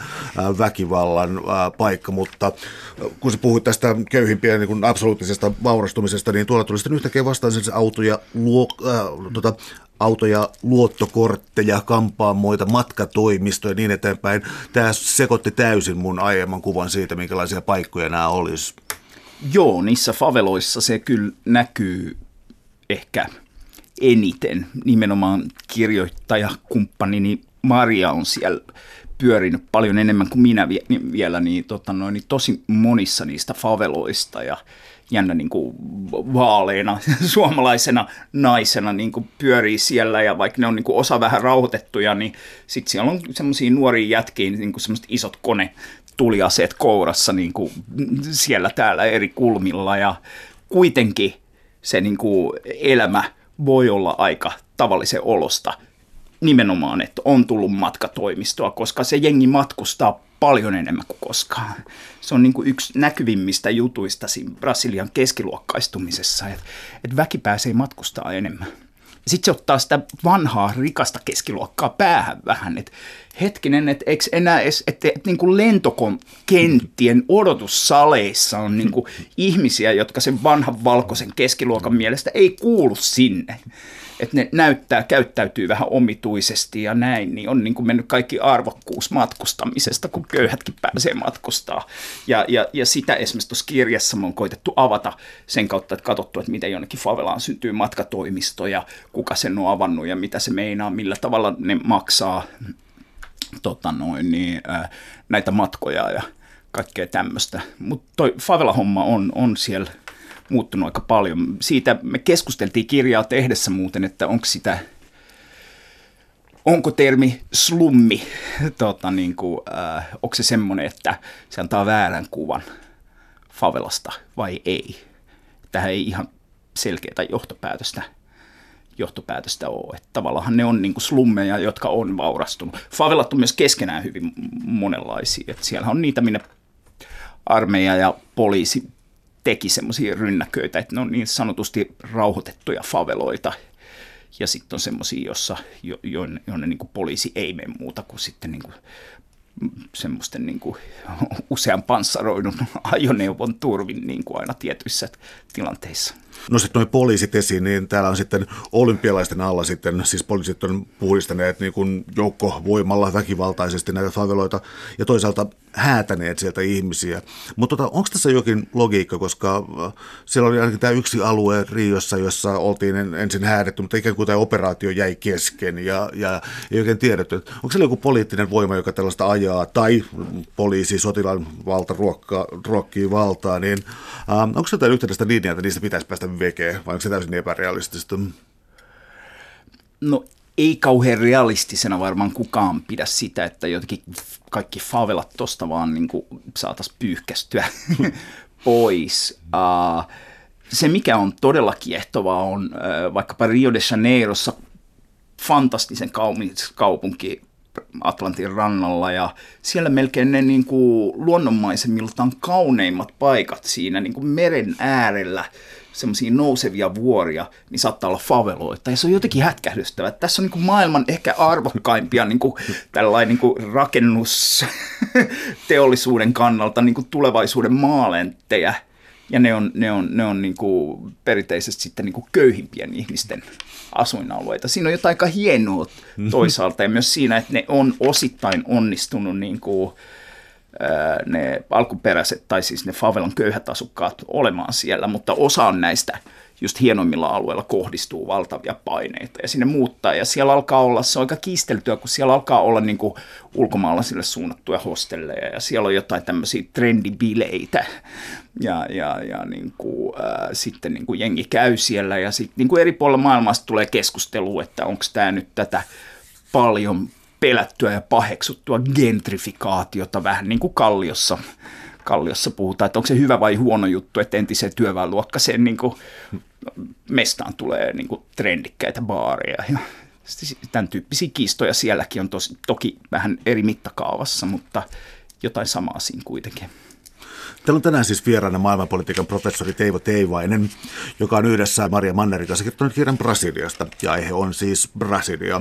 väkivallan paikka, mutta kun sä puhuit tästä köyhimpien niin absoluuttisesta vaurastumisesta, niin tuolla tuli sitten yhtäkkiä vastaan sen autoja, luo, äh, tota, autoja, luottokortteja, kampaamoita, matkatoimistoja ja niin eteenpäin. Tämä sekoitti täysin mun aiemman kuvan siitä, minkälaisia paikkoja nämä olisi. Joo, niissä faveloissa se kyllä näkyy ehkä eniten. Nimenomaan kirjoittajakumppanini Maria on siellä pyörinyt paljon enemmän kuin minä vielä, niin, tota noin, niin tosi monissa niistä faveloista ja jännä niin kuin vaaleina [laughs] suomalaisena naisena niin kuin pyörii siellä ja vaikka ne on niin kuin osa vähän rauhoitettuja, niin sitten siellä on semmoisia nuoria jätkiä, niin kuin semmoiset isot kone tuliaseet kourassa niin kuin siellä täällä eri kulmilla ja kuitenkin se niin kuin elämä voi olla aika tavallisen olosta nimenomaan, että on tullut matkatoimistoa, koska se jengi matkustaa paljon enemmän kuin koskaan. Se on niin kuin yksi näkyvimmistä jutuista siinä Brasilian keskiluokkaistumisessa, että, että väki pääsee matkustaa enemmän. Sitten se ottaa sitä vanhaa rikasta keskiluokkaa päähän vähän, että hetkinen, että eikö enää edes, että, että niin lentokenttien odotussaleissa on niin kuin ihmisiä, jotka sen vanhan valkoisen keskiluokan mielestä ei kuulu sinne että ne näyttää, käyttäytyy vähän omituisesti ja näin, niin on niin kuin mennyt kaikki arvokkuus matkustamisesta, kun köyhätkin pääsee matkustaa. Ja, ja, ja sitä esimerkiksi tuossa kirjassa on koitettu avata sen kautta, että katsottu, että miten jonnekin favelaan syntyy matkatoimisto ja kuka sen on avannut ja mitä se meinaa, millä tavalla ne maksaa tota noin, niin, ää, näitä matkoja ja kaikkea tämmöistä. Mutta toi favela-homma on, on siellä muuttunut aika paljon. Siitä me keskusteltiin kirjaa tehdessä muuten, että onko sitä, onko termi slummi, tota, niin kuin, äh, onko se semmoinen, että se antaa väärän kuvan favelasta vai ei. Tähän ei ihan selkeää johtopäätöstä johtopäätöstä ole. Että tavallaan ne on niin kuin slummeja, jotka on vaurastunut. Favelat on myös keskenään hyvin monenlaisia. Että siellä on niitä, minne armeija ja poliisi teki semmoisia rynnäköitä, että ne on niin sanotusti rauhoitettuja faveloita. Ja sitten on semmoisia, jossa, jo, jonne, niin kuin poliisi ei mene muuta kuin sitten niin kuin semmoisten niin kuin usean panssaroidun ajoneuvon turvin niin kuin aina tietyissä tilanteissa. No sitten noin poliisit esiin, niin täällä on sitten olympialaisten alla sitten, siis poliisit on puhdistaneet niin kuin joukkovoimalla väkivaltaisesti näitä faveloita ja toisaalta häätäneet sieltä ihmisiä. Mutta tota, onko tässä jokin logiikka, koska äh, siellä oli ainakin tämä yksi alue Riossa, jossa oltiin ensin häädetty, mutta ikään kuin tämä operaatio jäi kesken ja, ja ei oikein tiedetty. Onko siellä joku poliittinen voima, joka tällaista ajaa, tai poliisi, sotilaan valta ruokkaa, ruokkii valtaa, niin ähm, onko se jotain yhteydessä linjaa, että niistä pitäisi päästä vekeen, vai onko se täysin epärealistista? No ei kauhean realistisena varmaan kukaan pidä sitä, että jotenkin kaikki favelat tosta vaan niin saataisiin pyyhkästyä [laughs] pois. Uh, se, mikä on todella kiehtovaa, on uh, vaikkapa Rio de Janeirossa fantastisen kaupunki Atlantin rannalla ja siellä melkein ne niin kuin, luonnonmaisemiltaan kauneimmat paikat siinä niin kuin meren äärellä semmoisia nousevia vuoria, niin saattaa olla faveloita. Ja se on jotenkin hätkähdystävä. Tässä on niin kuin maailman ehkä arvokkaimpia niin kuin, tällainen niin kuin rakennusteollisuuden [laughs] kannalta niin kuin tulevaisuuden maalentejä. Ja ne on, ne on, ne on niin kuin perinteisesti sitten niin kuin köyhimpien ihmisten asuinalueita. Siinä on jotain aika hienoa toisaalta ja myös siinä, että ne on osittain onnistunut niin kuin, ne alkuperäiset, tai siis ne favelan köyhät asukkaat olemaan siellä, mutta osa näistä just hienoimmilla alueilla kohdistuu valtavia paineita ja sinne muuttaa. Ja siellä alkaa olla, se on aika kiisteltyä, kun siellä alkaa olla niin kuin ulkomaalaisille suunnattuja hostelleja ja siellä on jotain tämmöisiä trendibileitä ja, ja, ja niin kuin, äh, sitten niin kuin jengi käy siellä ja sitten niin kuin eri puolilla maailmasta tulee keskustelu, että onko tämä nyt tätä paljon pelättyä ja paheksuttua gentrifikaatiota vähän niin kuin Kalliossa, Kalliossa puhutaan, että onko se hyvä vai huono juttu, että entiseen työväenluokkaiseen niin kuin mestaan tulee niin kuin trendikkäitä baareja ja Tämän tyyppisiä kiistoja sielläkin on tosi, toki vähän eri mittakaavassa, mutta jotain samaa siinä kuitenkin. Täällä on tänään siis vieraana maailmanpolitiikan professori Teivo Teivainen, joka on yhdessä Maria Mannerin kanssa kirjoittanut kirjan Brasiliasta, ja aihe on siis Brasilia.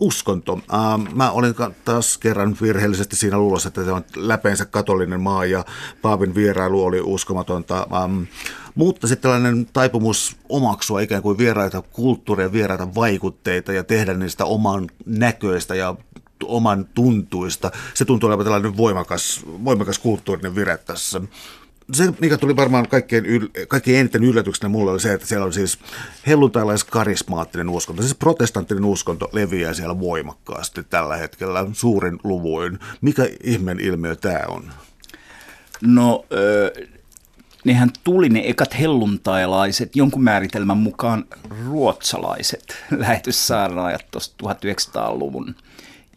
Uskonto. Uh, mä olin taas kerran virheellisesti siinä luulossa, että se on läpeensä katolinen maa ja Paavin vierailu oli uskomatonta. Um, mutta sitten tällainen taipumus omaksua ikään kuin vieraita kulttuureja, vieraita vaikutteita ja tehdä niistä oman näköistä ja oman tuntuista. Se tuntuu olevan tällainen voimakas, voimakas kulttuurinen vire tässä. Se, mikä tuli varmaan kaikkein, yl, kaikkein eniten yllätyksenä mulle, oli se, että siellä on siis helluntailaisen-karismaattinen uskonto. Siis protestanttinen uskonto leviää siellä voimakkaasti tällä hetkellä suurin luvuin. Mikä ihmeen ilmiö tämä on? No, äh, nehän tuli ne ekat helluntailaiset jonkun määritelmän mukaan ruotsalaiset [laughs] lähetyssaarnaajat tuossa 1900-luvun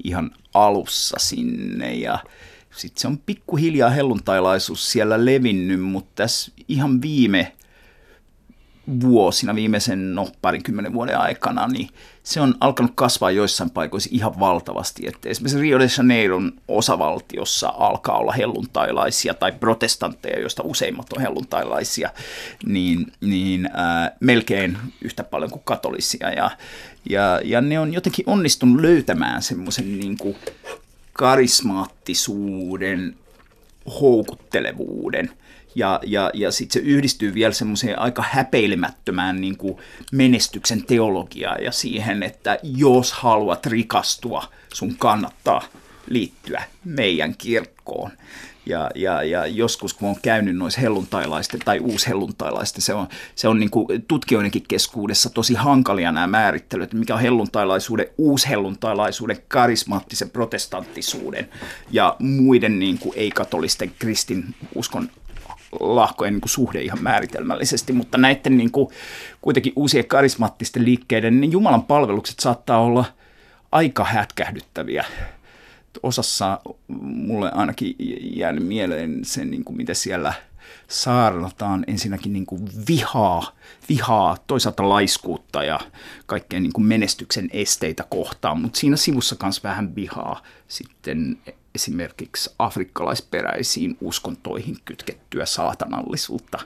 ihan alussa sinne ja sitten se on pikkuhiljaa helluntailaisuus siellä levinnyt, mutta tässä ihan viime vuosina, viimeisen no, parinkymmenen vuoden aikana, niin se on alkanut kasvaa joissain paikoissa ihan valtavasti. Että esimerkiksi Rio de Janeiron osavaltiossa alkaa olla helluntailaisia tai protestantteja, joista useimmat on helluntailaisia, niin, niin äh, melkein yhtä paljon kuin katolisia. Ja, ja, ja ne on jotenkin onnistunut löytämään semmoisen niin karismaattisuuden, houkuttelevuuden – ja, ja, ja sitten se yhdistyy vielä semmoiseen aika häpeilemättömään niin kuin menestyksen teologiaan ja siihen, että jos haluat rikastua, sun kannattaa liittyä meidän kirkkoon. Ja, ja, ja joskus kun on käynyt noissa helluntailaisten tai uushelluntailaisten, se on, se on niin kuin tutkijoidenkin keskuudessa tosi hankalia nämä määrittelyt, mikä on helluntailaisuuden, uushelluntaalaisuuden, karismaattisen protestanttisuuden ja muiden niin kuin ei-katolisten kristin uskon lahkojen niin kuin suhde ihan määritelmällisesti, mutta näiden niin kuin, kuitenkin uusien karismaattisten liikkeiden, niin Jumalan palvelukset saattaa olla aika hätkähdyttäviä. Osassa mulle ainakin jäänyt mieleen se, niin kuin mitä siellä saarnataan ensinnäkin niin kuin vihaa, vihaa, toisaalta laiskuutta ja kaikkea niin menestyksen esteitä kohtaan, mutta siinä sivussa myös vähän vihaa sitten esimerkiksi afrikkalaisperäisiin uskontoihin kytkettyä saatanallisuutta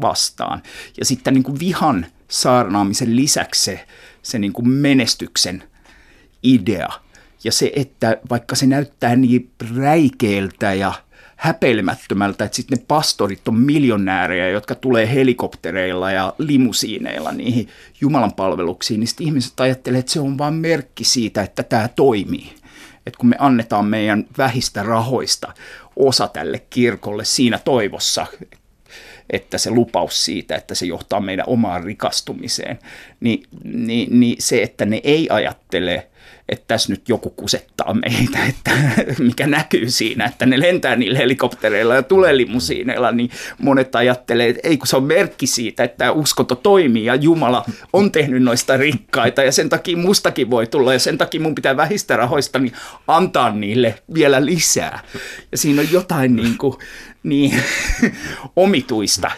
vastaan. Ja sitten niin kuin vihan saarnaamisen lisäksi se, se niin kuin menestyksen idea ja se, että vaikka se näyttää niin räikeältä ja häpeilemättömältä, että sitten ne pastorit on miljonäärejä, jotka tulee helikoptereilla ja limusiineilla niihin Jumalan palveluksiin, niin sitten ihmiset ajattelee, että se on vain merkki siitä, että tämä toimii että kun me annetaan meidän vähistä rahoista osa tälle kirkolle siinä toivossa, että se lupaus siitä, että se johtaa meidän omaan rikastumiseen, niin, niin, niin se, että ne ei ajattele että tässä nyt joku kusettaa meitä, [laughs] että mikä näkyy siinä, että ne lentää niillä helikoptereilla ja tulee limusiineilla, niin monet ajattelee, että ei kun se on merkki siitä, että uskonto toimii ja Jumala on tehnyt noista rikkaita ja sen takia mustakin voi tulla ja sen takia mun pitää vähistä rahoista niin antaa niille vielä lisää. Ja siinä on jotain niin, kuin, niin [laughs] omituista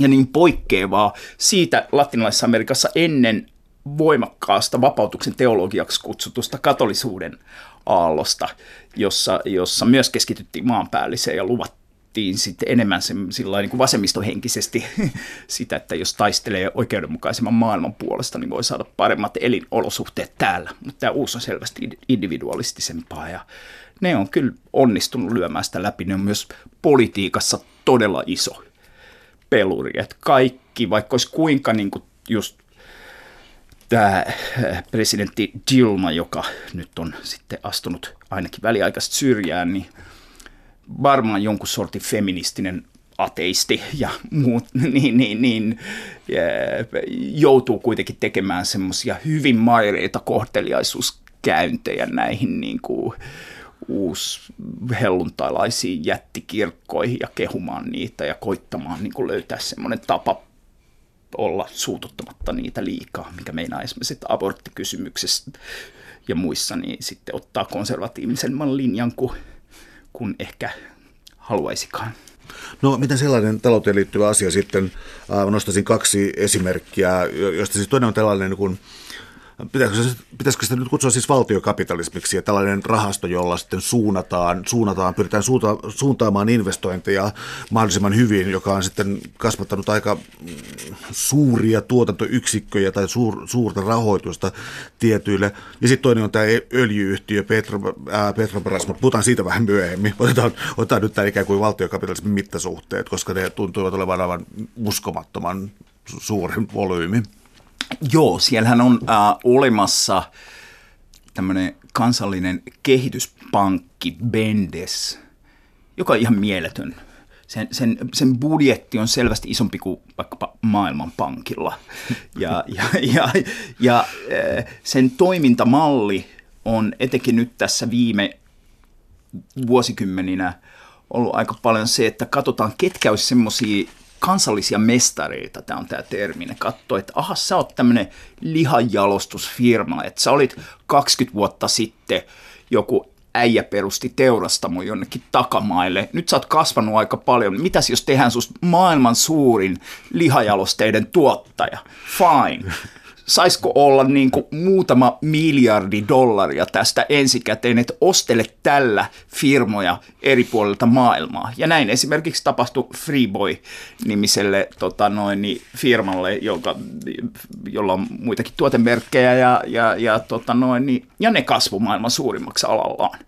ja niin poikkeavaa siitä latinalaisessa Amerikassa ennen voimakkaasta vapautuksen teologiaksi kutsutusta katolisuuden aallosta, jossa, jossa myös keskityttiin maanpäälliseen ja luvattiin sitten enemmän sen, niin kuin vasemmistohenkisesti [laughs] sitä, että jos taistelee oikeudenmukaisemman maailman puolesta, niin voi saada paremmat elinolosuhteet täällä. Mutta tämä uusi on selvästi individualistisempaa ja ne on kyllä onnistunut lyömään sitä läpi. Ne on myös politiikassa todella iso peluri. Että kaikki, vaikka olisi kuinka niin kuin just tämä äh, presidentti Dilma, joka nyt on sitten astunut ainakin väliaikaisesti syrjään, niin varmaan jonkun sortin feministinen ateisti ja muut, [laughs] niin, niin, niin joutuu kuitenkin tekemään semmoisia hyvin maireita kohteliaisuuskäyntejä näihin niin kuin, uushelluntalaisiin jättikirkkoihin ja kehumaan niitä ja koittamaan niin kuin löytää semmoinen tapa olla suututtamatta niitä liikaa, mikä meinaa esimerkiksi aborttikysymyksessä ja muissa, niin sitten ottaa konservatiivisemman linjan kuin, kuin ehkä haluaisikaan. No miten sellainen talouteen liittyvä asia sitten, nostaisin kaksi esimerkkiä, joista siis toinen on tällainen niin Pitäisikö, pitäisikö sitä nyt kutsua siis valtiokapitalismiksi ja tällainen rahasto, jolla sitten suunnataan, suunnataan pyritään suunta, suuntaamaan investointeja mahdollisimman hyvin, joka on sitten kasvattanut aika mm, suuria tuotantoyksikköjä tai suur, suurta rahoitusta tietyille. Ja sitten toinen on tämä öljyyhtiö Petro, äh, Petrobras, mutta puhutaan siitä vähän myöhemmin. [laughs] Otetaan, otetaan nyt tämä ikään kuin valtiokapitalismin mittasuhteet, koska ne tuntuvat olevan aivan uskomattoman suuren volyymin. Joo, siellähän on äh, olemassa tämmöinen kansallinen kehityspankki Bendes, joka on ihan mieletön. Sen, sen, sen budjetti on selvästi isompi kuin vaikkapa Maailmanpankilla. Ja, ja, ja, ja äh, sen toimintamalli on etenkin nyt tässä viime vuosikymmeninä ollut aika paljon se, että katsotaan, ketkä olisi semmoisia kansallisia mestareita, tämä on tämä termi, ne katsoi, että aha, sä oot tämmöinen lihanjalostusfirma, että sä olit 20 vuotta sitten joku äijä perusti teurastamo jonnekin takamaille. Nyt sä oot kasvanut aika paljon. Mitäs jos tehdään susta maailman suurin lihajalosteiden tuottaja? Fine saisiko olla niin kuin muutama miljardi dollaria tästä ensikäteen, että ostele tällä firmoja eri puolilta maailmaa. Ja näin esimerkiksi tapahtui Freeboy-nimiselle tota noin, niin firmalle, joka, jolla on muitakin tuotemerkkejä ja, ja, ja, tota noin, niin, ja ne kasvu maailman suurimmaksi alallaan.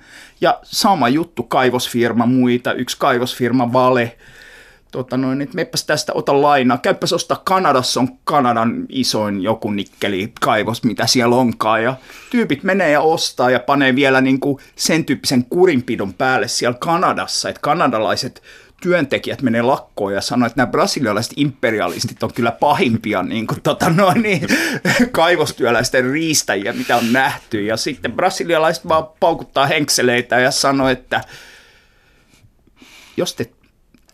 Ja sama juttu, kaivosfirma muita, yksi kaivosfirma Vale, tota noin, että meppäs tästä ota lainaa, käyppäs ostaa Kanadassa on Kanadan isoin joku nikkeli kaivos, mitä siellä onkaan, ja tyypit menee ja ostaa ja panee vielä niin kuin sen tyyppisen kurinpidon päälle siellä Kanadassa, että kanadalaiset työntekijät menee lakkoon ja sanoo, että nämä brasilialaiset imperialistit on kyllä pahimpia niin kuin, tota noin, niin, [laughs] kaivostyöläisten riistäjiä, mitä on nähty. Ja sitten brasilialaiset vaan paukuttaa henkseleitä ja sanoo, että jos te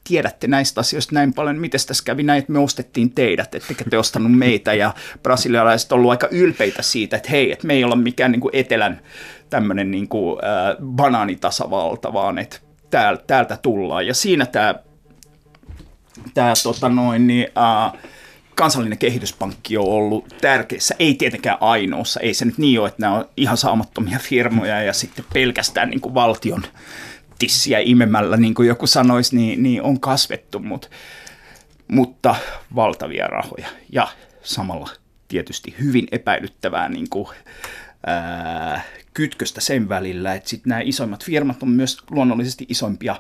tiedätte näistä asioista näin paljon, miten tässä kävi näin, että me ostettiin teidät, ettekä te ostanut meitä, ja brasilialaiset on ollut aika ylpeitä siitä, että hei, että me ei olla mikään niin kuin etelän tämmöinen niin kuin, äh, banaanitasavalta, vaan että täältä, täältä tullaan, ja siinä tämä, tämä tota noin, niin, äh, kansallinen kehityspankki on ollut tärkeässä, ei tietenkään ainoassa, ei se nyt niin ole, että nämä on ihan saamattomia firmoja ja sitten pelkästään niin kuin valtion tissiä imemällä, niin kuin joku sanoisi, niin, niin on kasvettu, mutta, mutta valtavia rahoja. Ja samalla tietysti hyvin epäilyttävää niin kuin, ää, kytköstä sen välillä, että sitten nämä isoimmat firmat on myös luonnollisesti isoimpia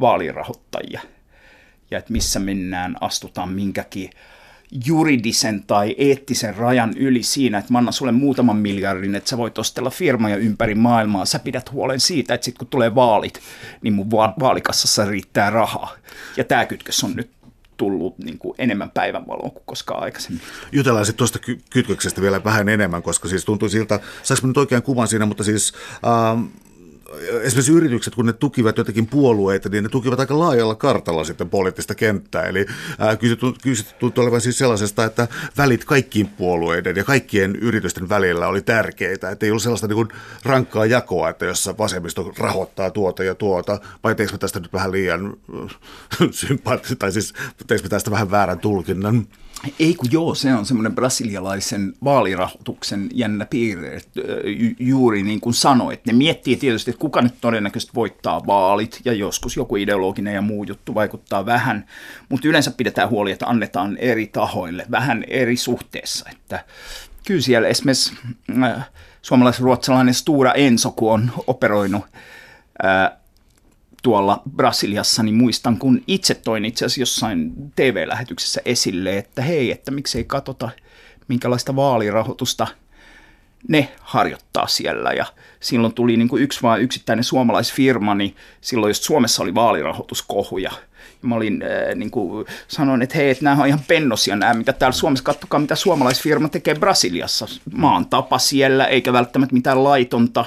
vaalirahoittajia. Ja että missä mennään, astutaan minkäkin juridisen tai eettisen rajan yli siinä, että mä annan sulle muutaman miljardin, että sä voit ostella firmoja ympäri maailmaa. Sä pidät huolen siitä, että sitten kun tulee vaalit, niin mun vaalikassassa riittää rahaa. Ja tämä kytkös on nyt tullut niin kuin enemmän päivänvaloon kuin koskaan aikaisemmin. Jutellaan sitten tuosta ky- kytköksestä vielä vähän enemmän, koska siis tuntuu siltä, saanko nyt oikean kuvan siinä, mutta siis... Ähm, esimerkiksi yritykset, kun ne tukivat jotakin puolueita, niin ne tukivat aika laajalla kartalla sitten poliittista kenttää. Eli kyse tuntuu olevan siis sellaisesta, että välit kaikkiin puolueiden ja kaikkien yritysten välillä oli tärkeitä. Että ei ollut sellaista niin kuin rankkaa jakoa, että jossa vasemmisto rahoittaa tuota ja tuota, vai teekö tästä nyt vähän liian sympaattista, tai siis teekö tästä vähän väärän tulkinnan? Ei kun joo, se on semmoinen brasilialaisen vaalirahoituksen jännä piirre, että juuri niin kuin sanoit. Ne miettii tietysti, että kuka nyt todennäköisesti voittaa vaalit, ja joskus joku ideologinen ja muu juttu vaikuttaa vähän, mutta yleensä pidetään huoli, että annetaan eri tahoille vähän eri suhteessa. Että kyllä siellä esimerkiksi äh, suomalais-ruotsalainen Stura Enso, kun on operoinut äh, tuolla Brasiliassa, niin muistan, kun itse toin itse asiassa jossain TV-lähetyksessä esille, että hei, että miksei katsota, minkälaista vaalirahoitusta ne harjoittaa siellä. Ja silloin tuli niin kuin yksi vaan yksittäinen suomalaisfirma, niin silloin just Suomessa oli vaalirahoituskohuja. Ja mä olin, äh, niin kuin, sanoin, että hei, että nämä on ihan pennosia nämä, mitä täällä Suomessa, kattokaa mitä suomalaisfirma tekee Brasiliassa. Maan tapa siellä, eikä välttämättä mitään laitonta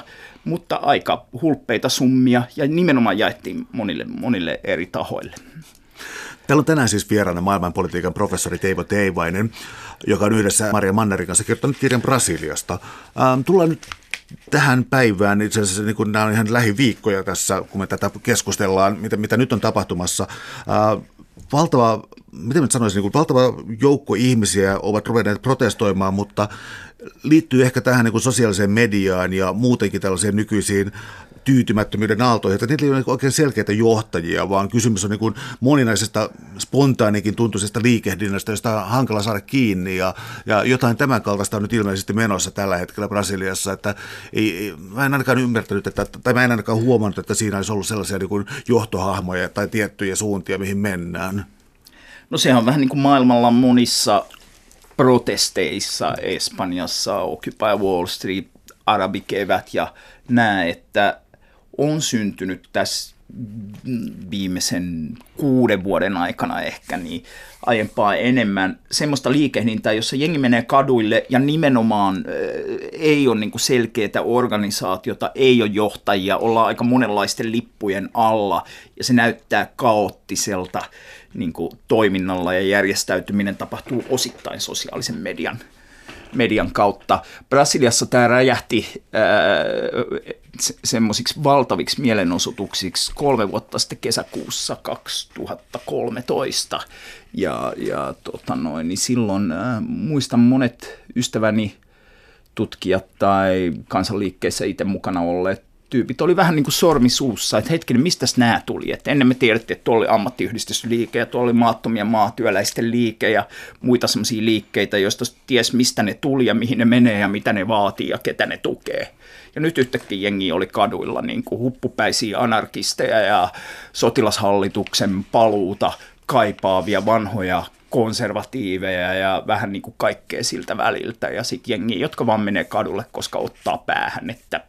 mutta aika hulppeita summia ja nimenomaan jaettiin monille, monille eri tahoille. Täällä on tänään siis vieraana maailmanpolitiikan professori Teivo Teivainen, joka on yhdessä Maria Mannerin kanssa kirjoittanut kirjan Brasiliasta. Ähm, tullaan nyt tähän päivään, itse asiassa niin kuin nämä on ihan lähiviikkoja tässä, kun me tätä keskustellaan, mitä, mitä nyt on tapahtumassa. Äh, valtava miten mä sanoisin, niin valtava joukko ihmisiä ovat ruvenneet protestoimaan, mutta liittyy ehkä tähän niin kuin sosiaaliseen mediaan ja muutenkin tällaiseen nykyisiin tyytymättömyyden aaltoihin, että niillä ei ole oikein selkeitä johtajia, vaan kysymys on niin kuin moninaisesta spontaanikin tuntuisesta liikehdinnästä, josta on hankala saada kiinni ja, ja jotain tämän kaltaista on nyt ilmeisesti menossa tällä hetkellä Brasiliassa, että ei, ei, mä en ainakaan ymmärtänyt, että, tai mä en ainakaan huomannut, että siinä olisi ollut sellaisia niin kuin johtohahmoja tai tiettyjä suuntia, mihin mennään. No se on vähän niin kuin maailmalla monissa protesteissa Espanjassa, Occupy Wall Street, arabikevät ja nämä, että on syntynyt tässä viimeisen kuuden vuoden aikana ehkä niin aiempaa enemmän. Semmoista liikehdintää, jossa jengi menee kaduille ja nimenomaan äh, ei ole niin selkeää organisaatiota, ei ole johtajia, ollaan aika monenlaisten lippujen alla ja se näyttää kaoottiselta niin toiminnalla ja järjestäytyminen tapahtuu osittain sosiaalisen median median kautta. Brasiliassa tämä räjähti se, semmoisiksi valtaviksi mielenosoituksiksi kolme vuotta sitten kesäkuussa 2013. Ja, ja tota noin, niin silloin ää, muistan monet ystäväni tutkijat tai kansanliikkeissä itse mukana olleet tyypit oli vähän niin kuin sormi suussa, että hetkinen, mistä nämä tuli? Että ennen me tiedettiin, että tuolla oli ammattiyhdistysliike ja tuolla oli maattomia maatyöläisten liike ja muita sellaisia liikkeitä, joista ties mistä ne tuli ja mihin ne menee ja mitä ne vaatii ja ketä ne tukee. Ja nyt yhtäkkiä jengi oli kaduilla niin kuin huppupäisiä anarkisteja ja sotilashallituksen paluuta kaipaavia vanhoja konservatiiveja ja vähän niin kuin kaikkea siltä väliltä. Ja sitten jengi, jotka vaan menee kadulle, koska ottaa päähän, että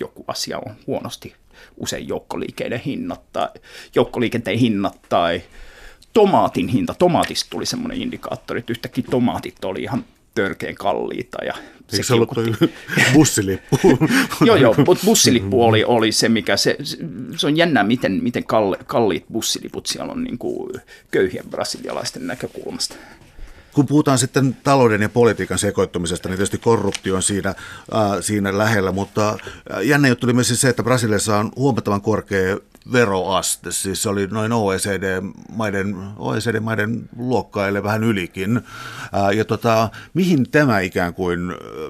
joku asia on huonosti usein joukkoliikenteen hinnat tai, joukkoliikenteen hinnat tai tomaatin hinta. Tomaatista tuli semmoinen indikaattori, että yhtäkkiä tomaatit oli ihan törkeän kalliita. Ja Eikö se ollut [laughs] bussilippu? [laughs] joo, joo, mutta bussilippu oli, oli se, mikä se, se on jännää, miten, miten kalliit bussiliput siellä on niin kuin köyhien brasilialaisten näkökulmasta. Kun puhutaan sitten talouden ja politiikan sekoittumisesta, niin tietysti korruptio on siinä, äh, siinä lähellä, mutta äh, jännä juttu oli myös se, että Brasiliassa on huomattavan korkea veroaste, siis se oli noin OECD-maiden, OECD-maiden luokkaille vähän ylikin. Ja tota, mihin tämä ikään kuin,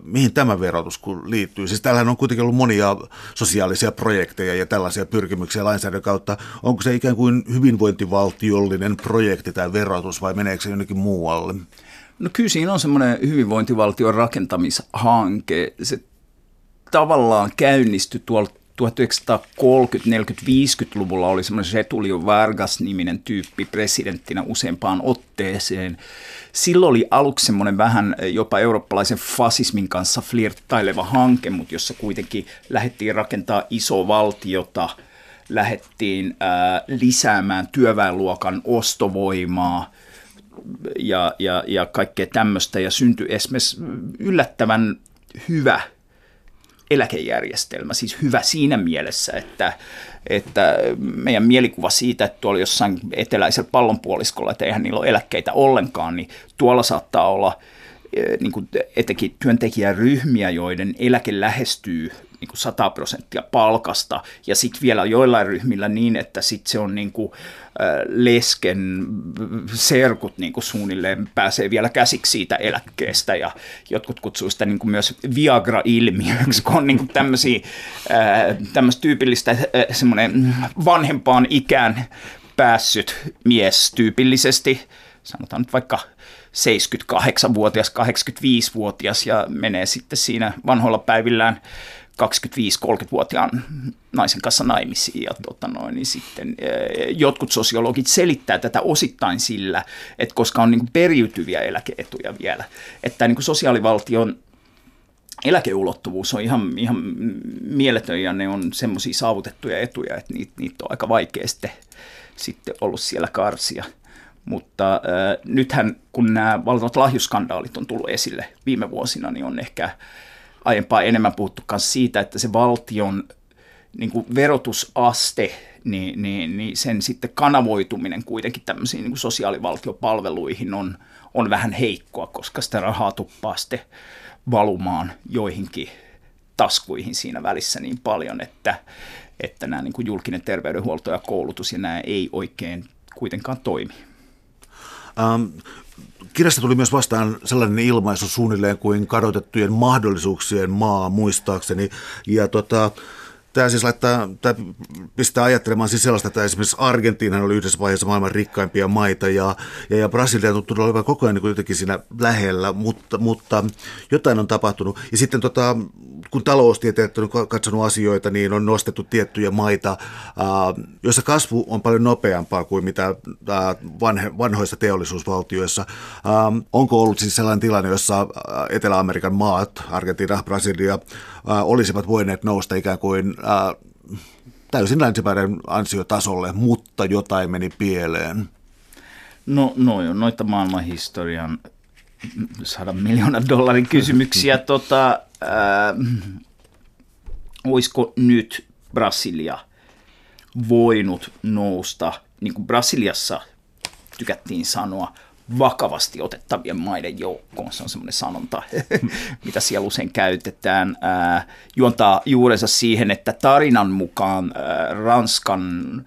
mihin tämä verotus liittyy? Siis täällähän on kuitenkin ollut monia sosiaalisia projekteja ja tällaisia pyrkimyksiä lainsäädännön kautta. Onko se ikään kuin hyvinvointivaltiollinen projekti tai verotus vai meneekö se jonnekin muualle? No kyllä siinä on semmoinen hyvinvointivaltion rakentamishanke. Se tavallaan käynnistyi tuolta 1930, 40, 50-luvulla oli semmoinen Getulio Vargas-niminen tyyppi presidenttinä useampaan otteeseen. Silloin oli aluksi semmoinen vähän jopa eurooppalaisen fasismin kanssa flirttaileva hanke, mutta jossa kuitenkin lähdettiin rakentaa iso valtiota, lähdettiin ää, lisäämään työväenluokan ostovoimaa, ja, ja, ja kaikkea tämmöistä, ja syntyi esimerkiksi yllättävän hyvä eläkejärjestelmä, siis hyvä siinä mielessä, että, että meidän mielikuva siitä, että tuolla jossain eteläisellä pallonpuoliskolla, että eihän niillä ole eläkkeitä ollenkaan, niin tuolla saattaa olla eh, niin kuin etenkin työntekijäryhmiä, joiden eläke lähestyy niin kuin 100 prosenttia palkasta ja sitten vielä joillain ryhmillä niin, että sitten se on niin kuin, lesken serkut niin kuin suunnilleen pääsee vielä käsiksi siitä eläkkeestä ja jotkut kutsuu sitä niin kuin myös Viagra-ilmiöksi, kun on niin kuin tämmöistä tyypillistä semmoinen vanhempaan ikään päässyt mies tyypillisesti, sanotaan nyt vaikka 78-vuotias, 85-vuotias ja menee sitten siinä vanhoilla päivillään 25-30-vuotiaan naisen kanssa naimisiin. Ja tota noin, niin sitten eh, jotkut sosiologit selittää tätä osittain sillä, että koska on niin kuin periytyviä eläkeetuja vielä, että niin kuin sosiaalivaltion eläkeulottuvuus on ihan, ihan mieletön ja ne on semmoisia saavutettuja etuja, että niitä, niitä on aika vaikea sitten, sitten ollut siellä karsia. Mutta äh, nythän, kun nämä valtavat lahjuskandaalit on tullut esille viime vuosina, niin on ehkä aiempaa enemmän puhuttu myös siitä, että se valtion niin kuin verotusaste, niin, niin, niin sen sitten kanavoituminen kuitenkin tämmöisiin niin kuin sosiaalivaltiopalveluihin on, on vähän heikkoa, koska sitä rahaa tuppaa sitten valumaan joihinkin taskuihin siinä välissä niin paljon, että, että nämä niin kuin julkinen terveydenhuolto ja koulutus ja nämä ei oikein kuitenkaan toimi. Ähm, kirjassa tuli myös vastaan sellainen ilmaisu suunnilleen kuin kadotettujen mahdollisuuksien maa muistaakseni. Ja tota, Tämä siis laittaa, tämä pistää ajattelemaan siis sellaista, että esimerkiksi Argentiina oli yhdessä vaiheessa maailman rikkaimpia maita ja, ja, ja Brasilia tuntuu olevan koko ajan niin jotenkin siinä lähellä, mutta, mutta jotain on tapahtunut. Ja sitten tota, kun taloustieteet on katsonut asioita, niin on nostettu tiettyjä maita, joissa kasvu on paljon nopeampaa kuin mitä vanhe, vanhoissa teollisuusvaltioissa. Onko ollut siis sellainen tilanne, jossa Etelä-Amerikan maat, Argentiina, Brasilia, olisivat voineet nousta ikään kuin täysin länsipäiden ansiotasolle, mutta jotain meni pieleen? No, no noita maailmanhistorian sadan miljoonan dollarin kysymyksiä. [laughs] tota, ää, olisiko nyt Brasilia voinut nousta, niin kuin Brasiliassa tykättiin sanoa, vakavasti otettavien maiden joukkoon. Se on semmoinen sanonta, [laughs] mitä siellä usein käytetään. Ää, juontaa juurensa siihen, että tarinan mukaan ää, Ranskan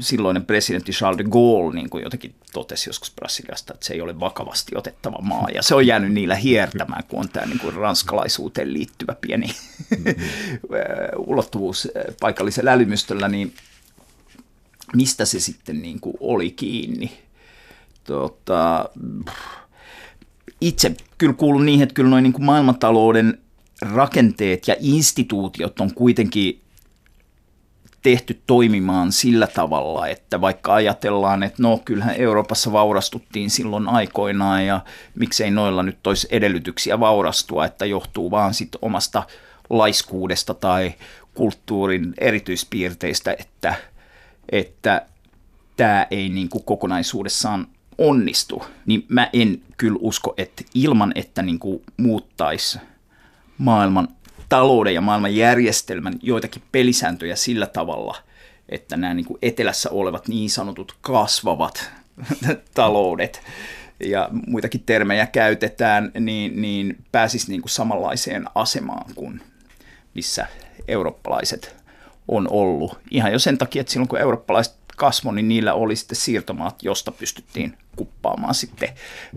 silloinen presidentti Charles de Gaulle niin kuin jotenkin totesi joskus Brasiliasta, että se ei ole vakavasti otettava maa. Ja se on jäänyt niillä hiertämään, kun on tämä niin kuin ranskalaisuuteen liittyvä pieni [laughs] ulottuvuus paikallisella älymystöllä, niin mistä se sitten niin kuin oli kiinni? Tota, itse kyllä kuulun niihin, että kyllä noin niin kuin maailmantalouden rakenteet ja instituutiot on kuitenkin tehty toimimaan sillä tavalla, että vaikka ajatellaan, että no kyllähän Euroopassa vaurastuttiin silloin aikoinaan ja miksei noilla nyt olisi edellytyksiä vaurastua, että johtuu vaan sit omasta laiskuudesta tai kulttuurin erityispiirteistä, että, että tämä ei niin kuin kokonaisuudessaan onnistu, niin mä en kyllä usko, että ilman, että niin kuin muuttaisi maailman talouden ja maailman järjestelmän joitakin pelisääntöjä sillä tavalla, että nämä niin kuin etelässä olevat niin sanotut kasvavat [laughs] taloudet ja muitakin termejä käytetään, niin, niin pääsisi niin kuin samanlaiseen asemaan kuin missä eurooppalaiset on ollut. Ihan jo sen takia, että silloin kun eurooppalaiset kasvoi, niin niillä oli sitten siirtomaat, josta pystyttiin kuppaamaan sitten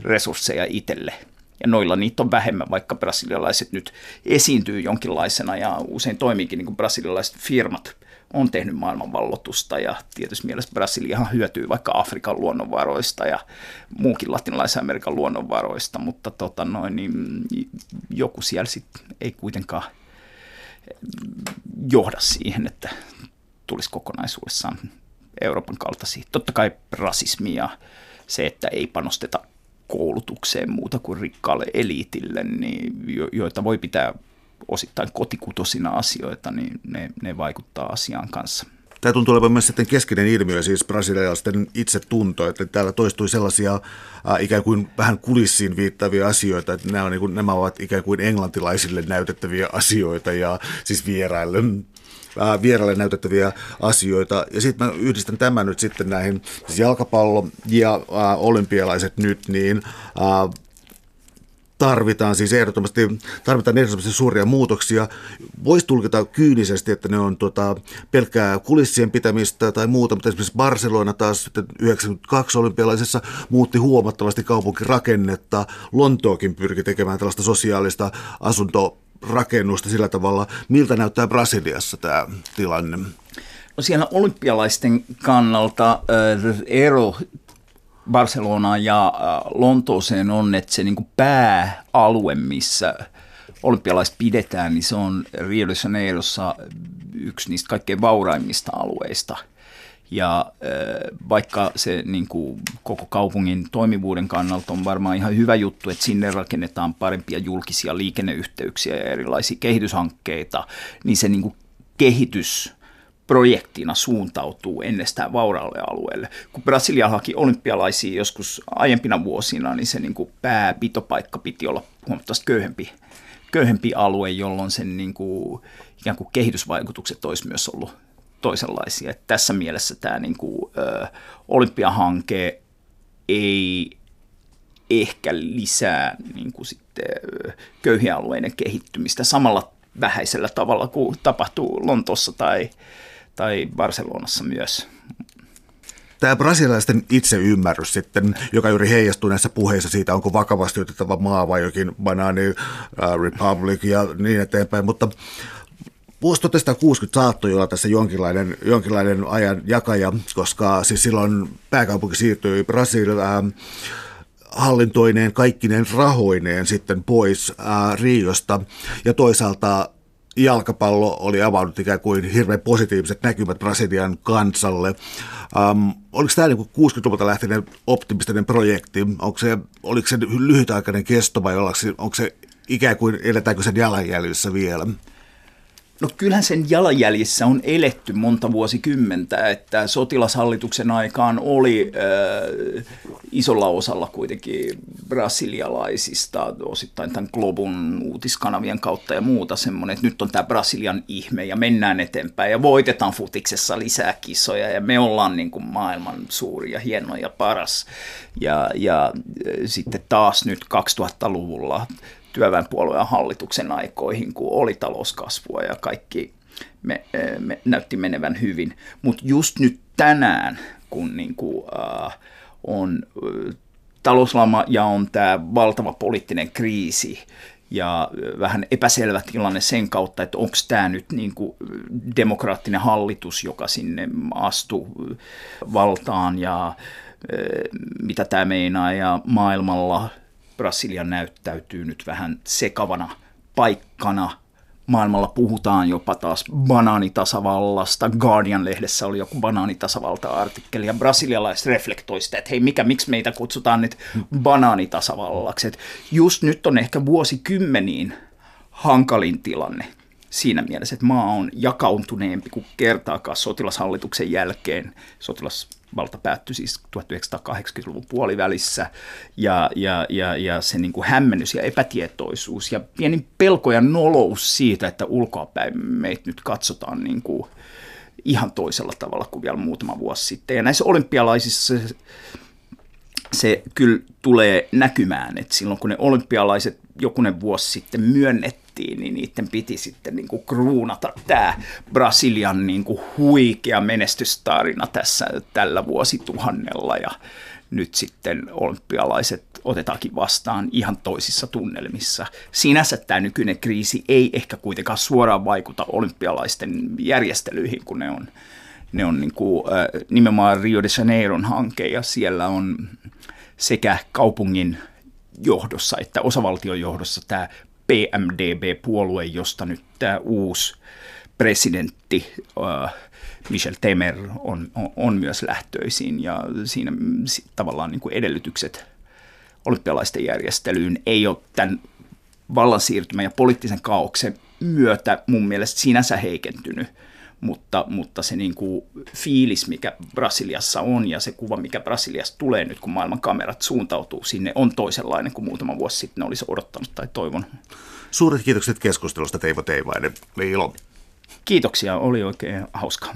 resursseja itselle. Ja noilla niitä on vähemmän, vaikka brasilialaiset nyt esiintyy jonkinlaisena ja usein toimiikin niin kuin brasilialaiset firmat on tehnyt maailmanvallotusta ja tietysti mielessä Brasiliahan hyötyy vaikka Afrikan luonnonvaroista ja muukin latinalaisen Amerikan luonnonvaroista, mutta tota noin, niin joku siellä sitten ei kuitenkaan johda siihen, että tulisi kokonaisuudessaan Euroopan kaltaisia. Totta kai rasismi ja se, että ei panosteta koulutukseen muuta kuin rikkaalle eliitille, niin jo, joita voi pitää osittain kotikutosina asioita, niin ne, ne vaikuttaa asiaan kanssa. Tämä tuntuu olevan myös sitten keskeinen ilmiö, siis brasilialaisten itsetunto, että täällä toistui sellaisia äh, ikään kuin vähän kulissiin viittavia asioita, että nämä, on, niin kuin, nämä ovat ikään kuin englantilaisille näytettäviä asioita ja siis vieraille vieraille näytettäviä asioita. Ja sitten mä yhdistän tämän nyt sitten näihin siis jalkapallo ja äh, olympialaiset nyt, niin äh, tarvitaan siis ehdottomasti, tarvitaan ehdottomasti suuria muutoksia. Voisi tulkita kyynisesti, että ne on tota, pelkkää kulissien pitämistä tai muuta, mutta esimerkiksi Barcelona taas 92 olympialaisessa muutti huomattavasti kaupunkirakennetta. Lontookin pyrki tekemään tällaista sosiaalista asunto rakennusta sillä tavalla. Miltä näyttää Brasiliassa tämä tilanne? No siellä olympialaisten kannalta ero Barcelonaan ja Lontooseen on, että se niin pääalue, missä olympialaiset pidetään, niin se on Rio de Janeirossa yksi niistä kaikkein vauraimmista alueista – ja vaikka se niin kuin, koko kaupungin toimivuuden kannalta on varmaan ihan hyvä juttu, että sinne rakennetaan parempia julkisia liikenneyhteyksiä ja erilaisia kehityshankkeita, niin se niin kuin, kehitys projektina suuntautuu ennestään vauraalle alueelle. Kun Brasilia haki olympialaisia joskus aiempina vuosina, niin se niin kuin pääpitopaikka piti olla huomattavasti köyhempi, köyhempi alue, jolloin sen niin kuin, ikään kuin kehitysvaikutukset olisi myös ollut toisenlaisia. Että tässä mielessä tämä niin kuin, ö, olympiahanke ei ehkä lisää niin kuin sitten, köyhien alueiden kehittymistä samalla vähäisellä tavalla kuin tapahtuu Lontossa tai, tai Barcelonassa myös. tämä brasilialaisten itseymmärrys sitten, joka juuri heijastuu näissä puheissa siitä, onko vakavasti otettava maa vai jokin banaani uh, republic ja niin eteenpäin, mutta Vuosi 1960 saattoi olla tässä jonkinlainen, jonkinlainen ajan jakaja, koska siis silloin pääkaupunki siirtyi Brasiliaan hallintoineen kaikkineen rahoineen sitten pois ää, Riosta ja toisaalta jalkapallo oli avannut ikään kuin hirveän positiiviset näkymät Brasilian kansalle. Um, oliko tämä niin 60-luvulta lähteinen optimistinen projekti? Onko se, oliko se lyhytaikainen kesto vai onko se ikään kuin eletäänkö sen jalanjäljissä vielä? No kyllähän sen jalanjäljissä on eletty monta vuosikymmentä, että sotilashallituksen aikaan oli äh, isolla osalla kuitenkin brasilialaisista, osittain tämän Globun uutiskanavien kautta ja muuta semmoinen, että nyt on tämä Brasilian ihme ja mennään eteenpäin ja voitetaan futiksessa lisää kisoja ja me ollaan niin kuin maailman suuri ja hieno ja paras. Ja, ja äh, sitten taas nyt 2000-luvulla työväenpuolueen hallituksen aikoihin, kun oli talouskasvua ja kaikki me, me näytti menevän hyvin. Mutta just nyt tänään, kun niin kuin, äh, on äh, talouslama ja on tämä valtava poliittinen kriisi, ja vähän epäselvä tilanne sen kautta, että onko tämä nyt niin kuin demokraattinen hallitus, joka sinne astuu valtaan ja mitä tämä meinaa ja maailmalla Brasilia näyttäytyy nyt vähän sekavana paikkana. Maailmalla puhutaan jopa taas banaanitasavallasta. Guardian-lehdessä oli joku banaanitasavalta-artikkeli ja brasilialaiset reflektoi sitä, että hei, mikä, miksi meitä kutsutaan nyt banaanitasavallaksi. Et just nyt on ehkä vuosikymmeniin hankalin tilanne siinä mielessä, että maa on jakautuneempi kuin kertaakaan sotilashallituksen jälkeen. Sotilasvalta päättyi siis 1980-luvun puolivälissä ja, ja, ja, ja se niin kuin hämmennys ja epätietoisuus ja pieni pelko ja nolous siitä, että ulkoapäin meitä nyt katsotaan niin kuin ihan toisella tavalla kuin vielä muutama vuosi sitten. Ja näissä olympialaisissa se, se kyllä tulee näkymään, että silloin kun ne olympialaiset jokunen vuosi sitten myönnettiin, tehtiin, niin niiden piti sitten niin kuin kruunata tämä Brasilian niin kuin huikea menestystarina tässä tällä vuosituhannella ja nyt sitten olympialaiset otetaankin vastaan ihan toisissa tunnelmissa. Sinänsä tämä nykyinen kriisi ei ehkä kuitenkaan suoraan vaikuta olympialaisten järjestelyihin, kun ne on, ne on niin kuin, nimenomaan Rio de Janeiron hanke ja siellä on sekä kaupungin johdossa että osavaltion johdossa tämä PMDB-puolue, josta nyt tämä uusi presidentti uh, Michel Temer on, on, on myös lähtöisin. Ja siinä tavallaan niin kuin edellytykset olympialaisten järjestelyyn ei ole tämän vallansiirtymän ja poliittisen kaauksen myötä mun mielestä sinänsä heikentynyt mutta, mutta se niin kuin fiilis, mikä Brasiliassa on ja se kuva, mikä Brasiliasta tulee nyt, kun maailman kamerat suuntautuu sinne, on toisenlainen kuin muutama vuosi sitten olisi odottanut tai toivonut. Suuret kiitokset keskustelusta Teivo Teivainen. Oli ilo. Kiitoksia, oli oikein hauska.